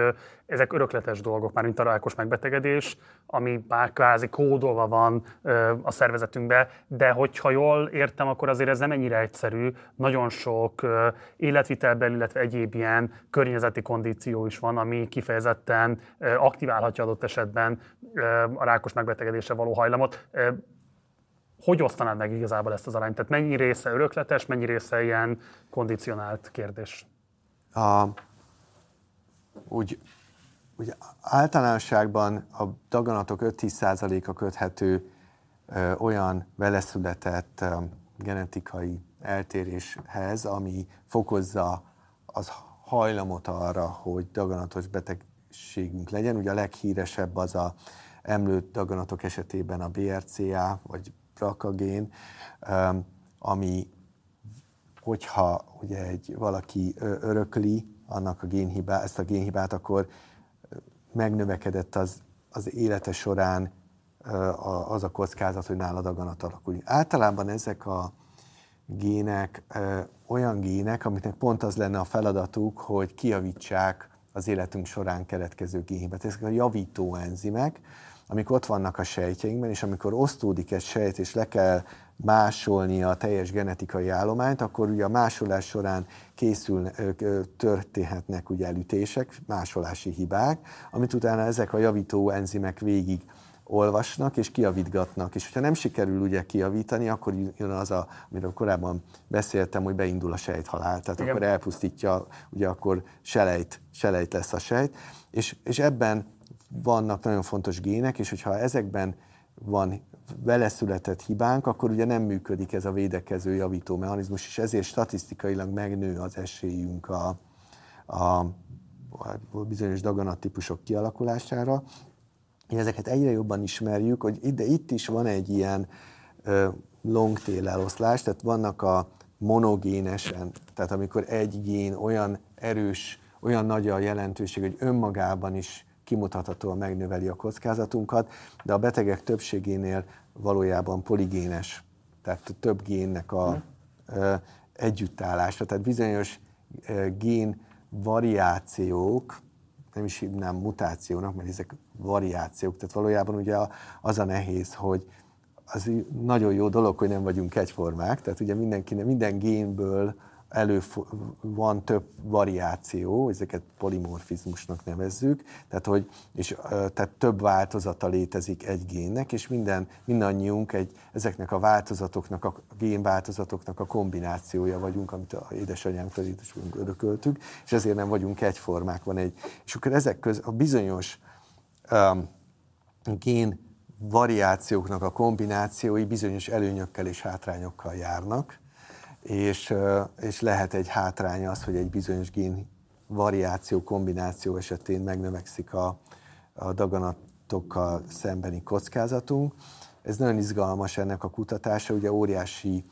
ezek örökletes dolgok, már mint a rákos megbetegedés, ami már kvázi kódolva van a szervezetünkbe, de hogyha jól értem, akkor azért ez nem ennyire egyszerű. Nagyon sok életvitelben, illetve egyéb ilyen környezeti kondíció is van, ami kifejezetten aktiválhatja adott esetben a rákos megbetegedésre való hajlamot hogy osztanád meg igazából ezt az arányt? Tehát mennyi része örökletes, mennyi része ilyen kondicionált kérdés? A, úgy, úgy általánosságban a daganatok 5-10%-a köthető ö, olyan veleszületett ö, genetikai eltéréshez, ami fokozza az hajlamot arra, hogy daganatos betegségünk legyen. Ugye a leghíresebb az a emlőtt daganatok esetében a BRCA, vagy brakagén, ami hogyha ugye egy valaki örökli annak a génhibá, ezt a génhibát, akkor megnövekedett az, az élete során az a kockázat, hogy nála daganat alakul. Általában ezek a gének olyan gének, amiknek pont az lenne a feladatuk, hogy kiavítsák az életünk során keletkező génhibát. Ezek a javító enzimek, amik ott vannak a sejtjeinkben, és amikor osztódik egy sejt, és le kell másolni a teljes genetikai állományt, akkor ugye a másolás során készül, történhetnek ugye elütések, másolási hibák, amit utána ezek a javító enzimek végig olvasnak és kiavítgatnak. És hogyha nem sikerül ugye kiavítani, akkor jön az, a, amiről korábban beszéltem, hogy beindul a sejthalál. Tehát Igen. akkor elpusztítja, ugye akkor selejt, selejt lesz a sejt. És, és ebben vannak nagyon fontos gének, és hogyha ezekben van vele született hibánk, akkor ugye nem működik ez a védekező javító mechanizmus, és ezért statisztikailag megnő az esélyünk a, a, a bizonyos daganattípusok kialakulására. És ezeket egyre jobban ismerjük, hogy de itt is van egy ilyen long tail eloszlás, tehát vannak a monogénesen, tehát amikor egy gén olyan erős, olyan nagy a jelentőség, hogy önmagában is kimutathatóan megnöveli a kockázatunkat, de a betegek többségénél valójában poligénes, tehát több génnek a hmm. együttállása, tehát bizonyos gén variációk, nem is hívnám mutációnak, mert ezek variációk, tehát valójában ugye az a nehéz, hogy az nagyon jó dolog, hogy nem vagyunk egyformák, tehát ugye mindenki, minden génből elő van több variáció, ezeket polimorfizmusnak nevezzük, tehát, hogy, és, tehát több változata létezik egy génnek, és minden, mindannyiunk egy, ezeknek a változatoknak, a génváltozatoknak a kombinációja vagyunk, amit a édesanyámtól édesanyánk örököltük, és ezért nem vagyunk egyformák. Van egy, és akkor ezek között a bizonyos um, gén variációknak a kombinációi bizonyos előnyökkel és hátrányokkal járnak, és, és lehet egy hátránya az, hogy egy bizonyos gén variáció, kombináció esetén megnövekszik a, a daganatokkal szembeni kockázatunk. Ez nagyon izgalmas ennek a kutatása, ugye óriási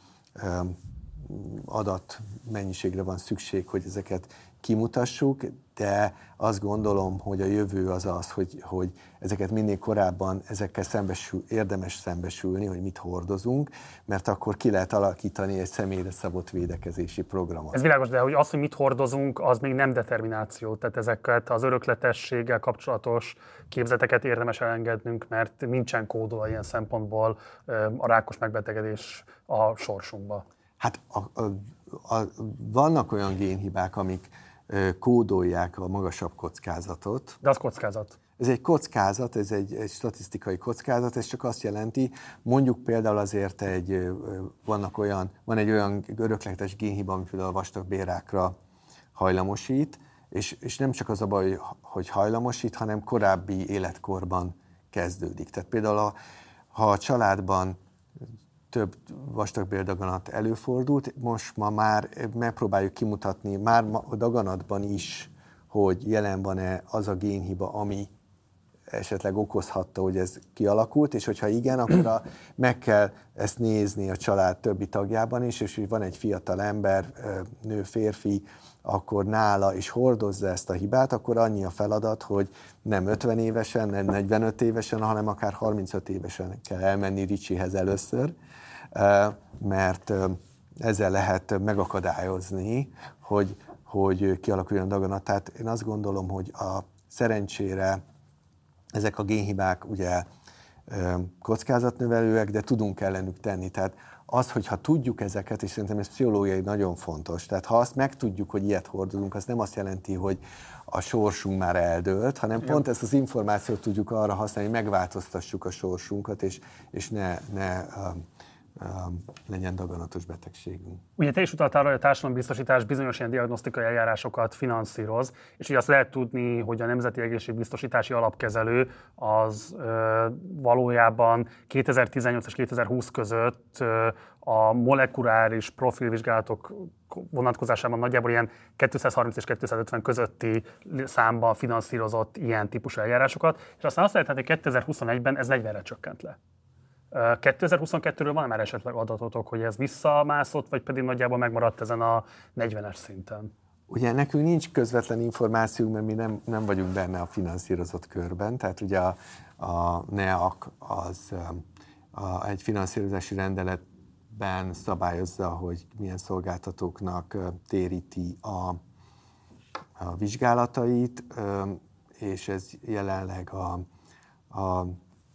adat mennyiségre van szükség, hogy ezeket kimutassuk, de azt gondolom, hogy a jövő az az, hogy, hogy ezeket minél korábban ezekkel szembesül, érdemes szembesülni, hogy mit hordozunk, mert akkor ki lehet alakítani egy személyre szabott védekezési programot. Ez világos, de hogy az, hogy mit hordozunk, az még nem determináció. Tehát ezeket az örökletességgel kapcsolatos képzeteket érdemes elengednünk, mert nincsen kódolva ilyen szempontból a rákos megbetegedés a sorsunkba. Hát a, a, a, vannak olyan génhibák, amik kódolják a magasabb kockázatot. De az kockázat. Ez egy kockázat, ez egy, egy statisztikai kockázat, ez csak azt jelenti, mondjuk például azért egy, vannak olyan, van egy olyan örökletes génhiba, ami például a vastagbérákra hajlamosít, és, és nem csak az a baj, hogy hajlamosít, hanem korábbi életkorban kezdődik. Tehát például a, ha a családban több vastagbéldaganat előfordult. Most ma már megpróbáljuk kimutatni, már a daganatban is, hogy jelen van-e az a génhiba, ami esetleg okozhatta, hogy ez kialakult, és hogyha igen, akkor a, meg kell ezt nézni a család többi tagjában is, és hogy van egy fiatal ember, nő, férfi, akkor nála is hordozza ezt a hibát, akkor annyi a feladat, hogy nem 50 évesen, nem 45 évesen, hanem akár 35 évesen kell elmenni Ricsihez először, mert ezzel lehet megakadályozni, hogy, hogy kialakuljon daganat. Tehát én azt gondolom, hogy a szerencsére ezek a génhibák ugye kockázatnövelőek, de tudunk ellenük tenni. Tehát az, hogyha tudjuk ezeket, és szerintem ez pszichológiai nagyon fontos, tehát ha azt megtudjuk, hogy ilyet hordozunk, az nem azt jelenti, hogy a sorsunk már eldőlt, hanem pont ezt az információt tudjuk arra használni, hogy megváltoztassuk a sorsunkat, és, és ne, ne legyen daganatos betegségünk. Ugye te is utaltál hogy a társadalombiztosítás bizonyos ilyen diagnosztikai eljárásokat finanszíroz, és ugye azt lehet tudni, hogy a Nemzeti Egészségbiztosítási Alapkezelő az ö, valójában 2018 és 2020 között ö, a molekuláris profilvizsgálatok vonatkozásában nagyjából ilyen 230 és 250 közötti számban finanszírozott ilyen típusú eljárásokat, és aztán azt lehet, hogy 2021-ben ez 40-re csökkent le. 2022-ről van már esetleg adatotok, hogy ez visszamászott, vagy pedig nagyjából megmaradt ezen a 40-es szinten? Ugye nekünk nincs közvetlen információnk, mert mi nem, nem vagyunk benne a finanszírozott körben, tehát ugye a, a NEAC az a, egy finanszírozási rendeletben szabályozza, hogy milyen szolgáltatóknak téríti a, a vizsgálatait, és ez jelenleg a, a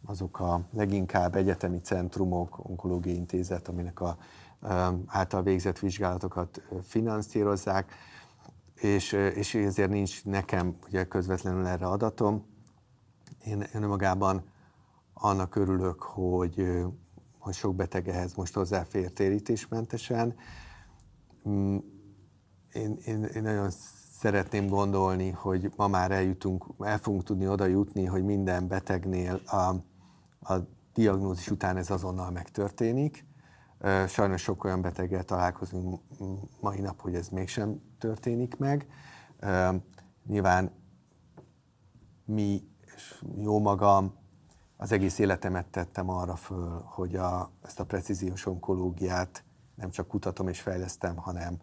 azok a leginkább egyetemi centrumok, onkológiai intézet, aminek a által végzett vizsgálatokat finanszírozzák, és, és ezért nincs nekem ugye közvetlenül erre adatom. Én, önmagában annak örülök, hogy, hogy sok beteg ehhez most hozzáfér térítésmentesen. Mm, én, én, én nagyon szeretném gondolni, hogy ma már eljutunk, el fogunk tudni oda jutni, hogy minden betegnél a, a diagnózis után ez azonnal megtörténik. Sajnos sok olyan beteggel találkozunk mai nap, hogy ez mégsem történik meg. Nyilván mi, és jó magam, az egész életemet tettem arra föl, hogy a, ezt a precíziós onkológiát nem csak kutatom és fejlesztem, hanem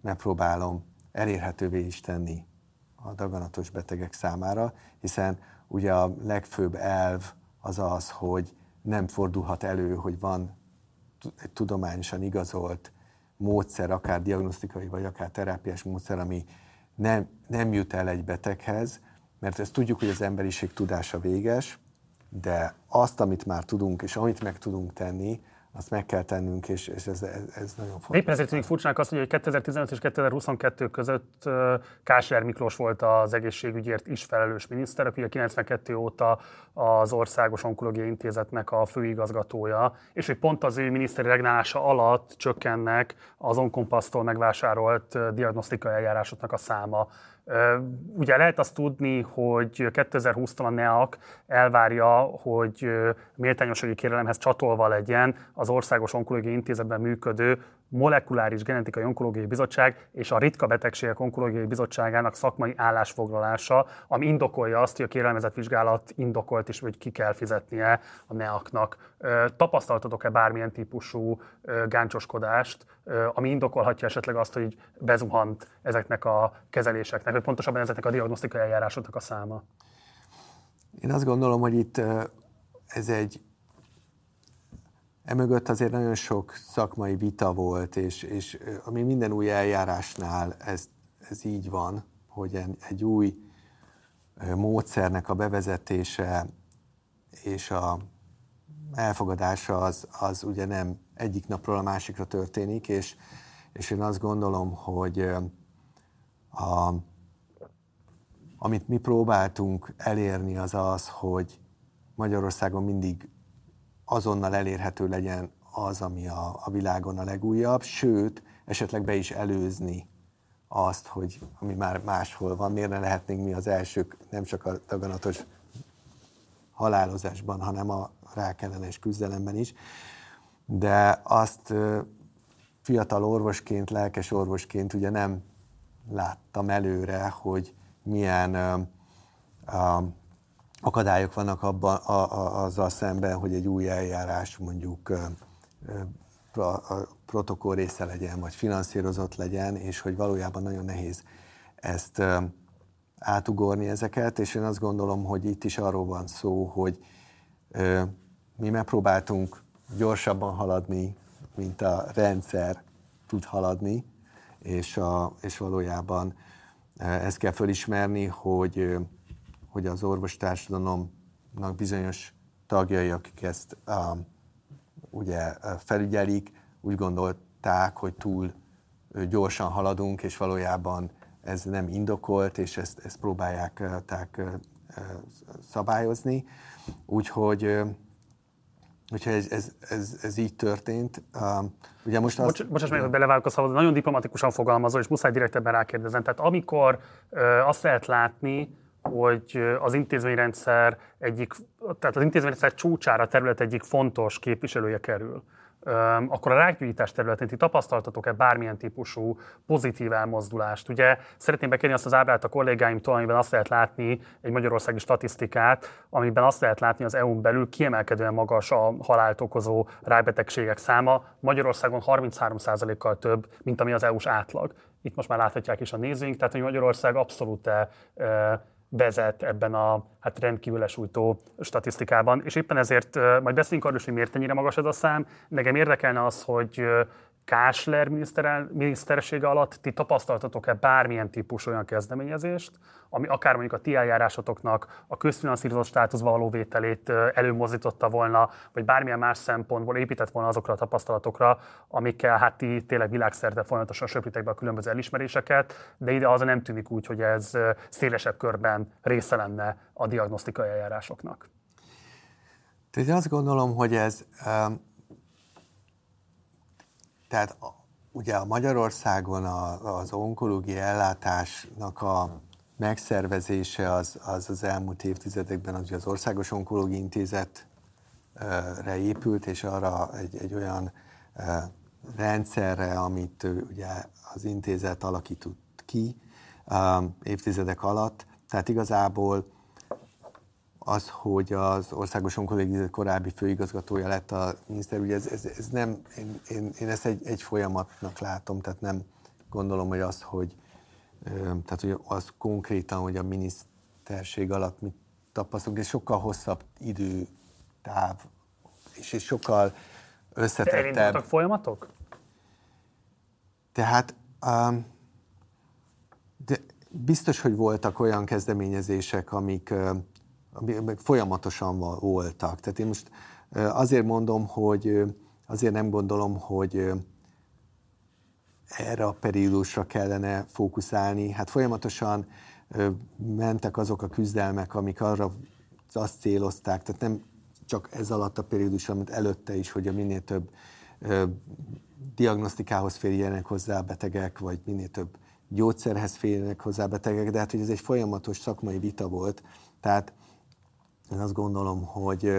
megpróbálom elérhetővé is tenni a daganatos betegek számára, hiszen ugye a legfőbb elv az az, hogy nem fordulhat elő, hogy van egy tudományosan igazolt módszer, akár diagnosztikai, vagy akár terápiás módszer, ami nem, nem jut el egy beteghez, mert ezt tudjuk, hogy az emberiség tudása véges, de azt, amit már tudunk, és amit meg tudunk tenni, azt meg kell tennünk, és, és ez, ez, ez nagyon fontos. Éppen ezért tűnik furcsának azt, hogy 2015 és 2022 között Kásler Miklós volt az egészségügyért is felelős miniszter, aki a 92 óta az Országos Onkológiai Intézetnek a főigazgatója, és hogy pont az ő miniszteri regnálása alatt csökkennek az Onkompasztól megvásárolt diagnosztikai eljárásoknak a száma. Ugye lehet azt tudni, hogy 2020-tól a NEAK elvárja, hogy méltányossági kérelemhez csatolva legyen az Országos Onkológiai Intézetben működő Molekuláris Genetikai Onkológiai Bizottság és a Ritka Betegségek Onkológiai Bizottságának szakmai állásfoglalása, ami indokolja azt, hogy a kérelmezett vizsgálat indokolt is, hogy ki kell fizetnie a NEAK-nak. Tapasztaltatok-e bármilyen típusú gáncsoskodást, ami indokolhatja esetleg azt, hogy bezuhant ezeknek a kezeléseknek, vagy pontosabban ezeknek a diagnosztikai eljárásoknak a száma? Én azt gondolom, hogy itt ez egy Emögött azért nagyon sok szakmai vita volt, és, és ami minden új eljárásnál ez, ez így van, hogy egy új módszernek a bevezetése és a elfogadása az, az ugye nem egyik napról a másikra történik, és, és én azt gondolom, hogy a, amit mi próbáltunk elérni az az, hogy Magyarországon mindig azonnal elérhető legyen az, ami a, a világon a legújabb, sőt, esetleg be is előzni azt, hogy ami már máshol van, miért ne lehetnénk mi az elsők nem csak a daganatos halálozásban, hanem a rákellenes küzdelemben is. De azt fiatal orvosként, lelkes orvosként ugye nem láttam előre, hogy milyen akadályok vannak abban, a, a, azzal szemben, hogy egy új eljárás mondjuk a protokoll része legyen, vagy finanszírozott legyen, és hogy valójában nagyon nehéz ezt átugorni ezeket, és én azt gondolom, hogy itt is arról van szó, hogy mi megpróbáltunk gyorsabban haladni, mint a rendszer tud haladni, és, a, és valójában ezt kell fölismerni, hogy hogy az orvostársadalomnak bizonyos tagjai, akik ezt um, ugye felügyelik, úgy gondolták, hogy túl gyorsan haladunk, és valójában ez nem indokolt, és ezt, ezt próbálják tehát, szabályozni. Úgyhogy Úgyhogy ez, ez, ez, ez így történt. ugye most azt... Bocs, bocsáss meg, hogy belevágok a szabad, nagyon diplomatikusan fogalmazol, és muszáj direktebben rákérdezni. Tehát amikor azt lehet látni, hogy az intézményrendszer egyik, tehát az intézményrendszer csúcsára terület egyik fontos képviselője kerül, akkor a rákgyújítás területén ti tapasztaltatok-e bármilyen típusú pozitív elmozdulást? Ugye szeretném bekérni azt az ábrát a kollégáimtól, amiben azt lehet látni egy magyarországi statisztikát, amiben azt lehet látni az EU-n belül kiemelkedően magas a halált okozó rákbetegségek száma, Magyarországon 33%-kal több, mint ami az EU-s átlag. Itt most már láthatják is a nézőink, tehát hogy Magyarország abszolút vezet ebben a hát rendkívül lesújtó statisztikában, és éppen ezért majd beszélünk arról, hogy miért ennyire magas ez a szám. Nekem érdekelne az, hogy Kásler minisztersége alatt ti tapasztaltatok-e bármilyen típus olyan kezdeményezést, ami akár mondjuk a ti eljárásotoknak a közfinanszírozott státuszba való vételét előmozdította volna, vagy bármilyen más szempontból épített volna azokra a tapasztalatokra, amikkel hát ti tényleg világszerte folyamatosan söprítek be a különböző elismeréseket, de ide az nem tűnik úgy, hogy ez szélesebb körben része lenne a diagnosztikai eljárásoknak. Tehát azt gondolom, hogy ez tehát ugye a Magyarországon a, az onkológiai ellátásnak a megszervezése az az, az elmúlt évtizedekben az, az Országos Onkológiai Intézetre épült, és arra egy, egy olyan rendszerre, amit ugye az intézet alakított ki évtizedek alatt. Tehát igazából az, hogy az Országos Onkológiai korábbi főigazgatója lett a miniszter, ugye ez, ez, ez nem, én, én, én ezt egy, egy folyamatnak látom, tehát nem gondolom, hogy az, hogy, tehát, hogy az konkrétan, hogy a miniszterség alatt mit tapasztalunk, és sokkal hosszabb időtáv, és, és sokkal összetettebb. De elindultak folyamatok? Tehát um, de biztos, hogy voltak olyan kezdeményezések, amik, meg folyamatosan voltak. Tehát én most azért mondom, hogy azért nem gondolom, hogy erre a periódusra kellene fókuszálni. Hát folyamatosan mentek azok a küzdelmek, amik arra azt célozták, tehát nem csak ez alatt a periódus, amit előtte is, hogy a minél több diagnosztikához férjenek hozzá betegek, vagy minél több gyógyszerhez férjenek hozzá betegek, de hát hogy ez egy folyamatos szakmai vita volt. Tehát én azt gondolom, hogy,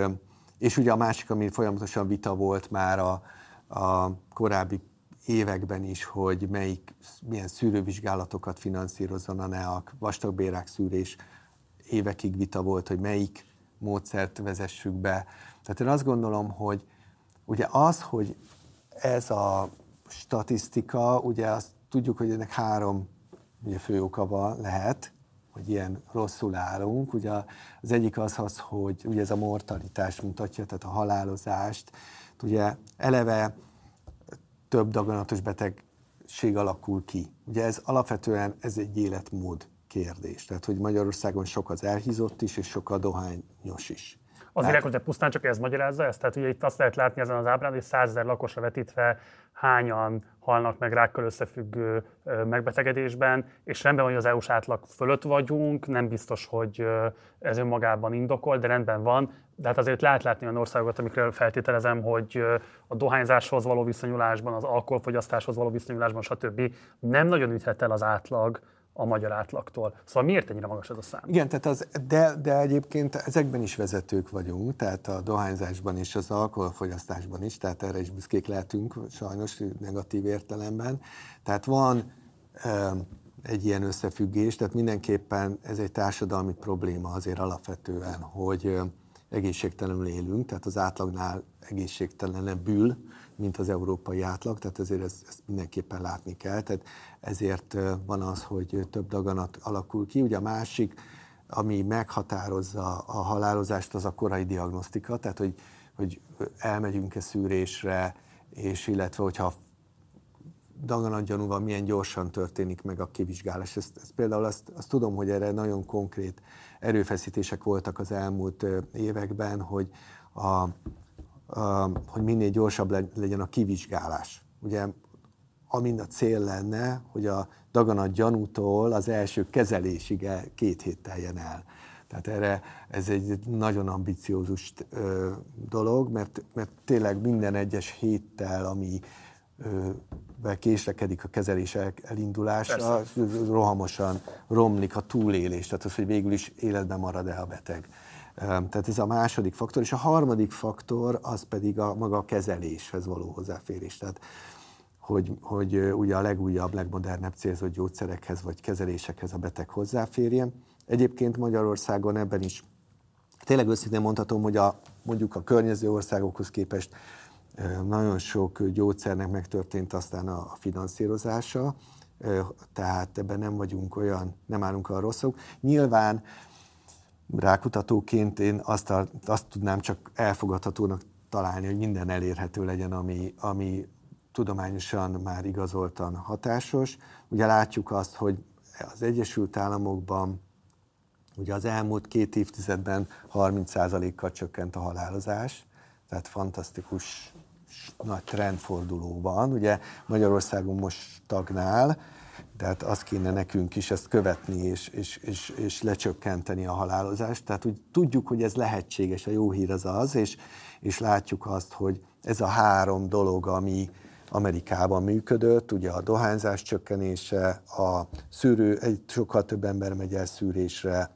és ugye a másik, ami folyamatosan vita volt már a, a korábbi években is, hogy melyik, milyen szűrővizsgálatokat finanszírozzon a NEAK, vastagbérák szűrés, évekig vita volt, hogy melyik módszert vezessük be. Tehát én azt gondolom, hogy ugye az, hogy ez a statisztika, ugye azt tudjuk, hogy ennek három ugye fő oka lehet, hogy ilyen rosszul állunk. Ugye az egyik az az, hogy ugye ez a mortalitás mutatja, tehát a halálozást. Ugye eleve több daganatos betegség alakul ki. Ugye ez alapvetően ez egy életmód kérdés. Tehát, hogy Magyarországon sok az elhízott is, és sok a dohányos is. Azért, hát, hogy pusztán csak ez magyarázza ezt? Tehát ugye itt azt lehet látni ezen az ábrán, hogy 100 ezer lakosra vetítve hányan halnak meg rákkal összefüggő megbetegedésben, és rendben van, hogy az EU-s átlag fölött vagyunk, nem biztos, hogy ez önmagában indokol, de rendben van, de hát azért lehet látni olyan országokat, amikről feltételezem, hogy a dohányzáshoz való viszonyulásban, az alkoholfogyasztáshoz való viszonyulásban, stb. nem nagyon üthet el az átlag a magyar átlagtól. Szóval miért ennyire magas ez a szám? Igen, tehát az, de, de egyébként ezekben is vezetők vagyunk, tehát a dohányzásban és az alkoholfogyasztásban is, tehát erre is büszkék lehetünk, sajnos negatív értelemben. Tehát van egy ilyen összefüggés, tehát mindenképpen ez egy társadalmi probléma azért alapvetően, hogy egészségtelenül élünk, tehát az átlagnál egészségtelenebbül, mint az európai átlag, tehát ezért ezt, ezt mindenképpen látni kell. Tehát ezért van az, hogy több daganat alakul ki. Ugye a másik, ami meghatározza a halálozást, az a korai diagnosztika, tehát hogy, hogy elmegyünk-e szűrésre, és illetve hogyha daganatgyanúval milyen gyorsan történik meg a kivizsgálás. Ezt, ezt például azt, azt tudom, hogy erre nagyon konkrét erőfeszítések voltak az elmúlt években, hogy, a, hogy minél gyorsabb legyen a kivizsgálás. Ugye amin a cél lenne, hogy a daganat gyanútól az első kezelésig el, két hét teljen el. Tehát erre ez egy nagyon ambiciózus ö, dolog, mert, mert tényleg minden egyes héttel, ami ö, késlekedik a kezelés elindulása, Persze. rohamosan romlik a túlélés, tehát az, hogy végül is életben marad-e a beteg. Tehát ez a második faktor, és a harmadik faktor az pedig a maga a kezeléshez való hozzáférés. Tehát hogy, hogy ugye a legújabb, legmodernebb célzott gyógyszerekhez vagy kezelésekhez a beteg hozzáférjen. Egyébként Magyarországon ebben is tényleg őszintén mondhatom, hogy a, mondjuk a környező országokhoz képest nagyon sok gyógyszernek megtörtént aztán a finanszírozása, tehát ebben nem vagyunk olyan, nem állunk a rosszok. Nyilván rákutatóként én azt, a, azt tudnám csak elfogadhatónak találni, hogy minden elérhető legyen, ami, ami tudományosan már igazoltan hatásos. Ugye látjuk azt, hogy az Egyesült Államokban ugye az elmúlt két évtizedben 30%-kal csökkent a halálozás, tehát fantasztikus nagy trendforduló van. Ugye Magyarországon most stagnál, tehát azt kéne nekünk is ezt követni és, és, és, és lecsökkenteni a halálozást. Tehát úgy tudjuk, hogy ez lehetséges, a jó hír az az, és, és látjuk azt, hogy ez a három dolog, ami, Amerikában működött, ugye a dohányzás csökkenése, a szűrő, egy sokkal több ember megy el szűrésre,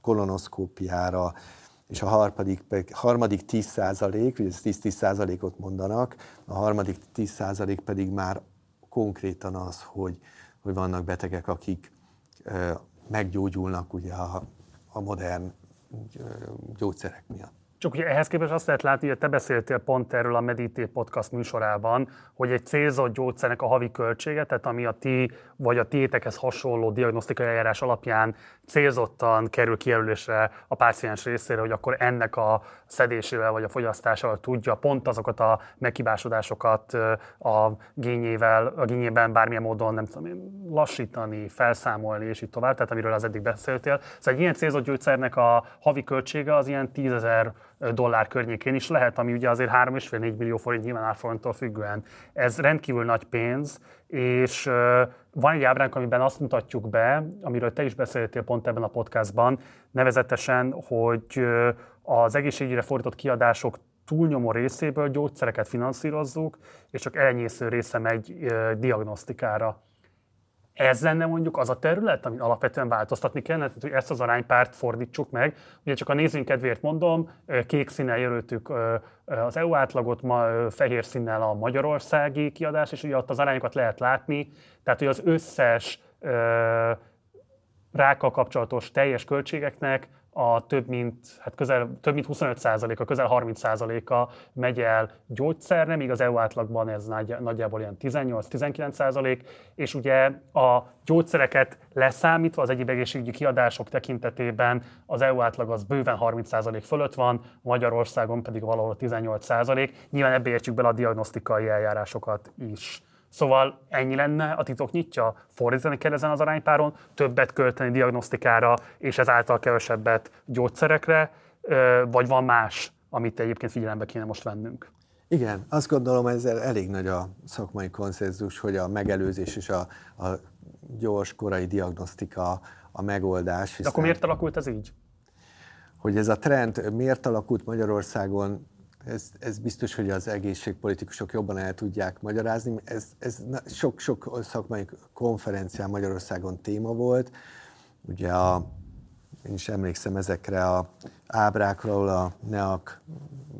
kolonoszkópiára, és a harmadik, harmadik 10 százalék, ugye 10-10 százalékot mondanak, a harmadik 10 százalék pedig már konkrétan az, hogy, hogy vannak betegek, akik meggyógyulnak ugye a, a modern gyógyszerek miatt. Csak ugye ehhez képest azt lehet látni, hogy te beszéltél pont erről a Medité podcast műsorában, hogy egy célzott gyógyszernek a havi költsége, tehát ami a ti vagy a tiétekhez hasonló diagnosztikai eljárás alapján célzottan kerül kijelölésre a páciens részére, hogy akkor ennek a szedésével vagy a fogyasztásával tudja pont azokat a meghibásodásokat a gényével, a gényében bármilyen módon nem tudom lassítani, felszámolni és így tovább, tehát amiről az eddig beszéltél. Szóval egy ilyen célzott gyógyszernek a havi költsége az ilyen 10 ezer dollár környékén is lehet, ami ugye azért 3,5-4 millió forint nyilván árforinttól függően. Ez rendkívül nagy pénz, és van egy ábránk, amiben azt mutatjuk be, amiről te is beszéltél pont ebben a podcastban, nevezetesen, hogy az egészségügyre fordított kiadások túlnyomó részéből gyógyszereket finanszírozzuk, és csak elenyésző része megy diagnosztikára. Ez lenne mondjuk az a terület, amit alapvetően változtatni kellene, tehát hogy ezt az aránypárt fordítsuk meg. Ugye csak a nézőink kedvéért mondom, kék színnel jelöltük az EU átlagot, ma fehér színnel a magyarországi kiadás, és ugye ott az arányokat lehet látni, tehát hogy az összes rákkal kapcsolatos teljes költségeknek a több mint, hát közel, több mint 25%-a, közel 30%-a megy el gyógyszerre, míg az EU átlagban ez nagyjából ilyen 18-19%, és ugye a gyógyszereket leszámítva az egyéb egészségügyi kiadások tekintetében az EU átlag az bőven 30% fölött van, Magyarországon pedig valahol 18%. Nyilván ebbe értjük bele a diagnosztikai eljárásokat is. Szóval ennyi lenne a titok nyitja? Fordítani kell ezen az aránypáron, többet költeni diagnosztikára, és ezáltal kevesebbet gyógyszerekre, vagy van más, amit egyébként figyelembe kéne most vennünk? Igen, azt gondolom, ezzel elég nagy a szakmai konszenzus, hogy a megelőzés és a, a gyors korai diagnosztika a megoldás. De akkor miért alakult ez így? Hogy ez a trend miért alakult Magyarországon, ez, ez biztos, hogy az egészségpolitikusok jobban el tudják magyarázni. Ez, sok-sok szakmai konferencián Magyarországon téma volt. Ugye a, én is emlékszem ezekre a ábrákra, a NEAK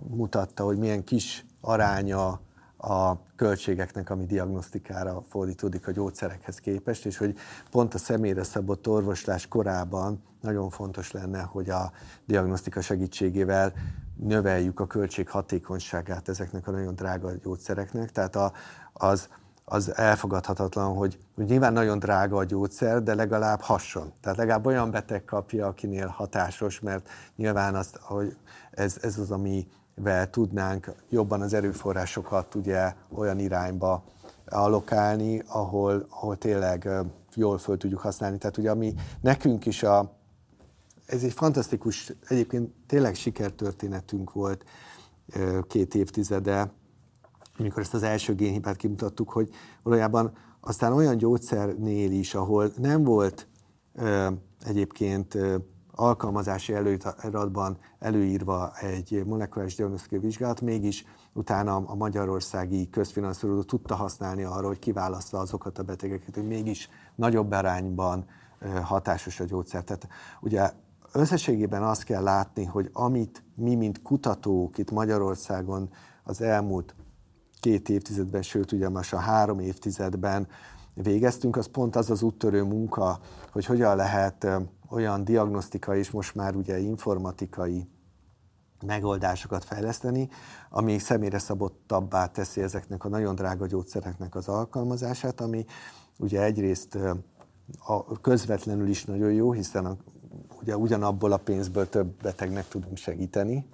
mutatta, hogy milyen kis aránya a költségeknek, ami diagnosztikára fordítódik a gyógyszerekhez képest, és hogy pont a személyre szabott orvoslás korában nagyon fontos lenne, hogy a diagnosztika segítségével növeljük a költség hatékonyságát ezeknek a nagyon drága gyógyszereknek. Tehát a, az, az elfogadhatatlan, hogy, hogy nyilván nagyon drága a gyógyszer, de legalább hasson. Tehát legalább olyan beteg kapja, akinél hatásos, mert nyilván azt, hogy ez, ez az, amivel tudnánk jobban az erőforrásokat ugye olyan irányba allokálni, ahol, ahol tényleg jól föl tudjuk használni. Tehát ugye ami nekünk is a, ez egy fantasztikus, egyébként tényleg sikertörténetünk volt két évtizede, amikor ezt az első génhibát kimutattuk, hogy valójában aztán olyan gyógyszernél is, ahol nem volt egyébként alkalmazási előiratban előírva egy molekuláris diagnosztikai vizsgálat, mégis utána a magyarországi közfinanszírozó tudta használni arra, hogy kiválasztva azokat a betegeket, hogy mégis nagyobb arányban hatásos a gyógyszer. Tehát ugye összességében azt kell látni, hogy amit mi, mint kutatók itt Magyarországon az elmúlt két évtizedben, sőt ugye most a három évtizedben végeztünk, az pont az az úttörő munka, hogy hogyan lehet olyan diagnosztikai és most már ugye informatikai megoldásokat fejleszteni, ami személyre szabottabbá teszi ezeknek a nagyon drága gyógyszereknek az alkalmazását, ami ugye egyrészt a közvetlenül is nagyon jó, hiszen a ugye ugyanabból a pénzből több betegnek tudunk segíteni,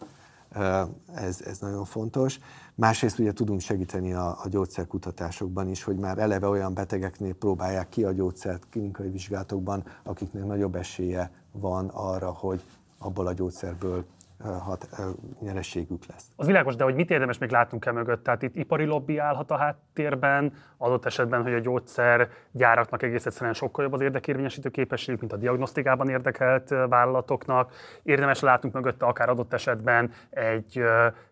ez, ez nagyon fontos. Másrészt ugye tudunk segíteni a, a gyógyszerkutatásokban is, hogy már eleve olyan betegeknél próbálják ki a gyógyszert klinikai vizsgálatokban, akiknek nagyobb esélye van arra, hogy abból a gyógyszerből hat, nyerességük lesz. Az világos, de hogy mit érdemes még látnunk el mögött? Tehát itt ipari lobby állhat a háttérben, adott esetben, hogy a gyógyszergyáraknak egész egyszerűen sokkal jobb az érdekérvényesítő képességük, mint a diagnosztikában érdekelt vállalatoknak. Érdemes látnunk mögötte akár adott esetben egy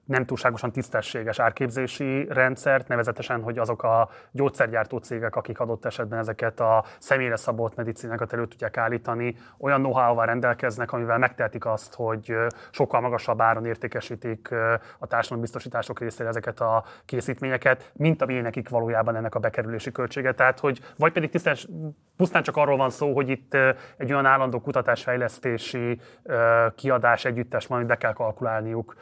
nem túlságosan tisztességes árképzési rendszert, nevezetesen, hogy azok a gyógyszergyártó cégek, akik adott esetben ezeket a személyre szabott medicinákat elő tudják állítani, olyan know-how-val rendelkeznek, amivel megtehetik azt, hogy sokkal magasabb áron értékesítik a társadalombiztosítások részére ezeket a készítményeket, mint ami nekik valójában ennek a bekerülési költsége. Tehát, hogy vagy pedig tisztes, pusztán csak arról van szó, hogy itt egy olyan állandó kutatásfejlesztési kiadás együttes amit be kell kalkulálniuk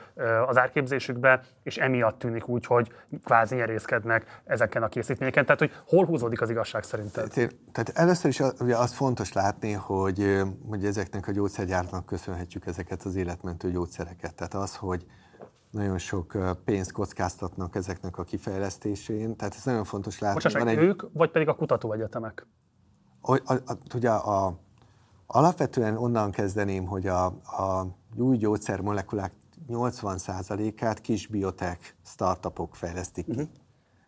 az árképzés elemzésükbe, és emiatt tűnik úgy, hogy kvázi nyerészkednek ezeken a készítményeken. Tehát, hogy hol húzódik az igazság szerinted? Tehát először is ugye az fontos látni, hogy, hogy ezeknek a gyógyszergyártnak köszönhetjük ezeket az életmentő gyógyszereket. Tehát az, hogy nagyon sok pénzt kockáztatnak ezeknek a kifejlesztésén. Tehát ez nagyon fontos látni. Bocsássák, egy... ők, vagy pedig a kutatóegyetemek? A, a, a, ugye a, alapvetően onnan kezdeném, hogy a, a új gyógyszermolekulák 80%-át kis biotech startupok fejlesztik ki. Uh-huh.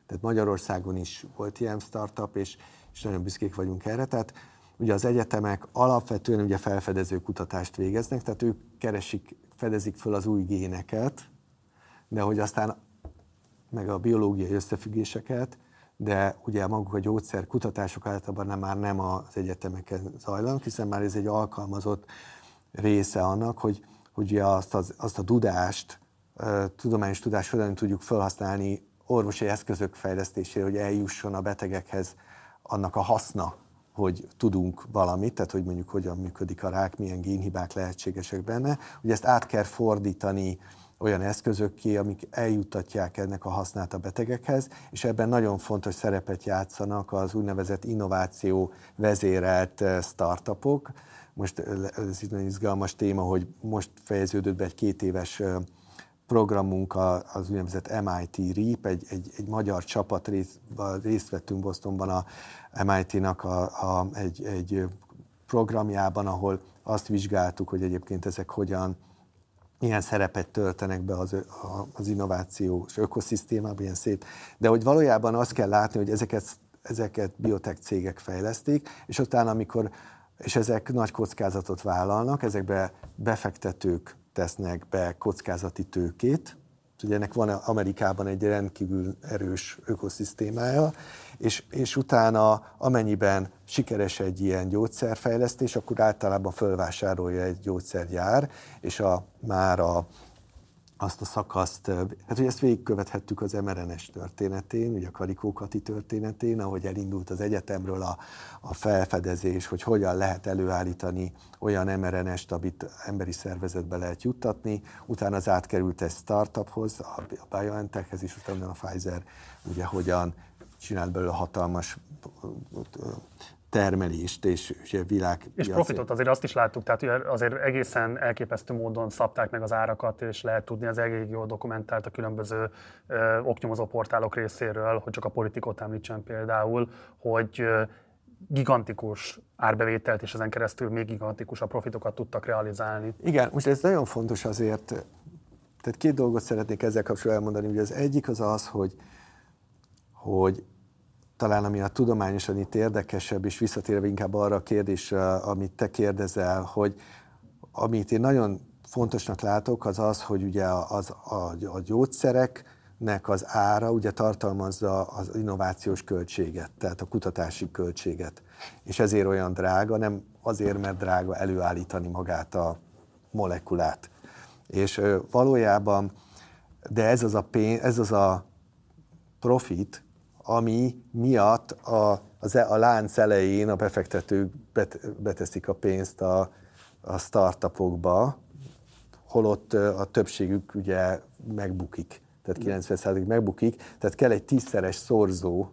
Tehát Magyarországon is volt ilyen startup, és, és nagyon büszkék vagyunk erre. Tehát ugye az egyetemek alapvetően ugye felfedező kutatást végeznek, tehát ők keresik, fedezik föl az új géneket, de hogy aztán meg a biológiai összefüggéseket, de ugye maguk a gyógyszer kutatások általában már nem az egyetemeken zajlanak, hiszen már ez egy alkalmazott része annak, hogy, hogy ugye azt, az, azt a tudást, tudományos tudást hogyan tudjuk felhasználni orvosi eszközök fejlesztésére, hogy eljusson a betegekhez annak a haszna, hogy tudunk valamit, tehát hogy mondjuk hogyan működik a rák, milyen génhibák lehetségesek benne, hogy ezt át kell fordítani olyan eszközökké, amik eljuttatják ennek a hasznát a betegekhez, és ebben nagyon fontos szerepet játszanak az úgynevezett innováció vezérelt startupok. Most eh, ez egy nagyon izgalmas téma, hogy most fejeződött be egy két éves eh, programunk az úgynevezett MIT REAP, egy, egy, egy magyar csapat részt, részt vettünk Bostonban a MIT-nak a, a, egy, egy programjában, ahol azt vizsgáltuk, hogy egyébként ezek hogyan milyen szerepet töltenek be az, az innovációs ökoszisztémában, ilyen szép. De hogy valójában azt kell látni, hogy ezeket, ezeket biotech cégek fejlesztik, és utána, amikor, és ezek nagy kockázatot vállalnak, ezekbe befektetők tesznek be kockázati tőkét, ugye ennek van Amerikában egy rendkívül erős ökoszisztémája, és, és utána amennyiben sikeres egy ilyen gyógyszerfejlesztés, akkor általában fölvásárolja egy gyógyszergyár, és a, már a, azt a szakaszt, hát hogy ezt végigkövethettük az mRNS történetén, ugye a Karikókati történetén, ahogy elindult az egyetemről a, a felfedezés, hogy hogyan lehet előállítani olyan mRNS-t, amit emberi szervezetbe lehet juttatni, utána az átkerült egy startuphoz, a BioNTechhez, és utána a Pfizer ugye hogyan csinált belőle hatalmas termelést és, és világ. És profitot azért azt is láttuk, tehát azért egészen elképesztő módon szabták meg az árakat, és lehet tudni, az elég jól dokumentált a különböző ö, oknyomozó portálok részéről, hogy csak a politikot említsen például, hogy ö, gigantikus árbevételt, és ezen keresztül még gigantikusabb profitokat tudtak realizálni. Igen, most ez nagyon fontos azért, tehát két dolgot szeretnék ezzel kapcsolatban elmondani, hogy az egyik az az, hogy, hogy talán ami a tudományosan itt érdekesebb, és visszatérve inkább arra a kérdésre, amit te kérdezel, hogy amit én nagyon fontosnak látok, az az, hogy ugye az, a, a gyógyszereknek az ára ugye tartalmazza az innovációs költséget, tehát a kutatási költséget. És ezért olyan drága, nem azért, mert drága előállítani magát a molekulát. És valójában, de ez az a, pénz, ez az a profit, ami miatt a, az, e, a lánc elején a befektetők bet, beteszik a pénzt a, a startupokba, holott a többségük ugye megbukik, tehát 90% megbukik, tehát kell egy tízszeres szorzó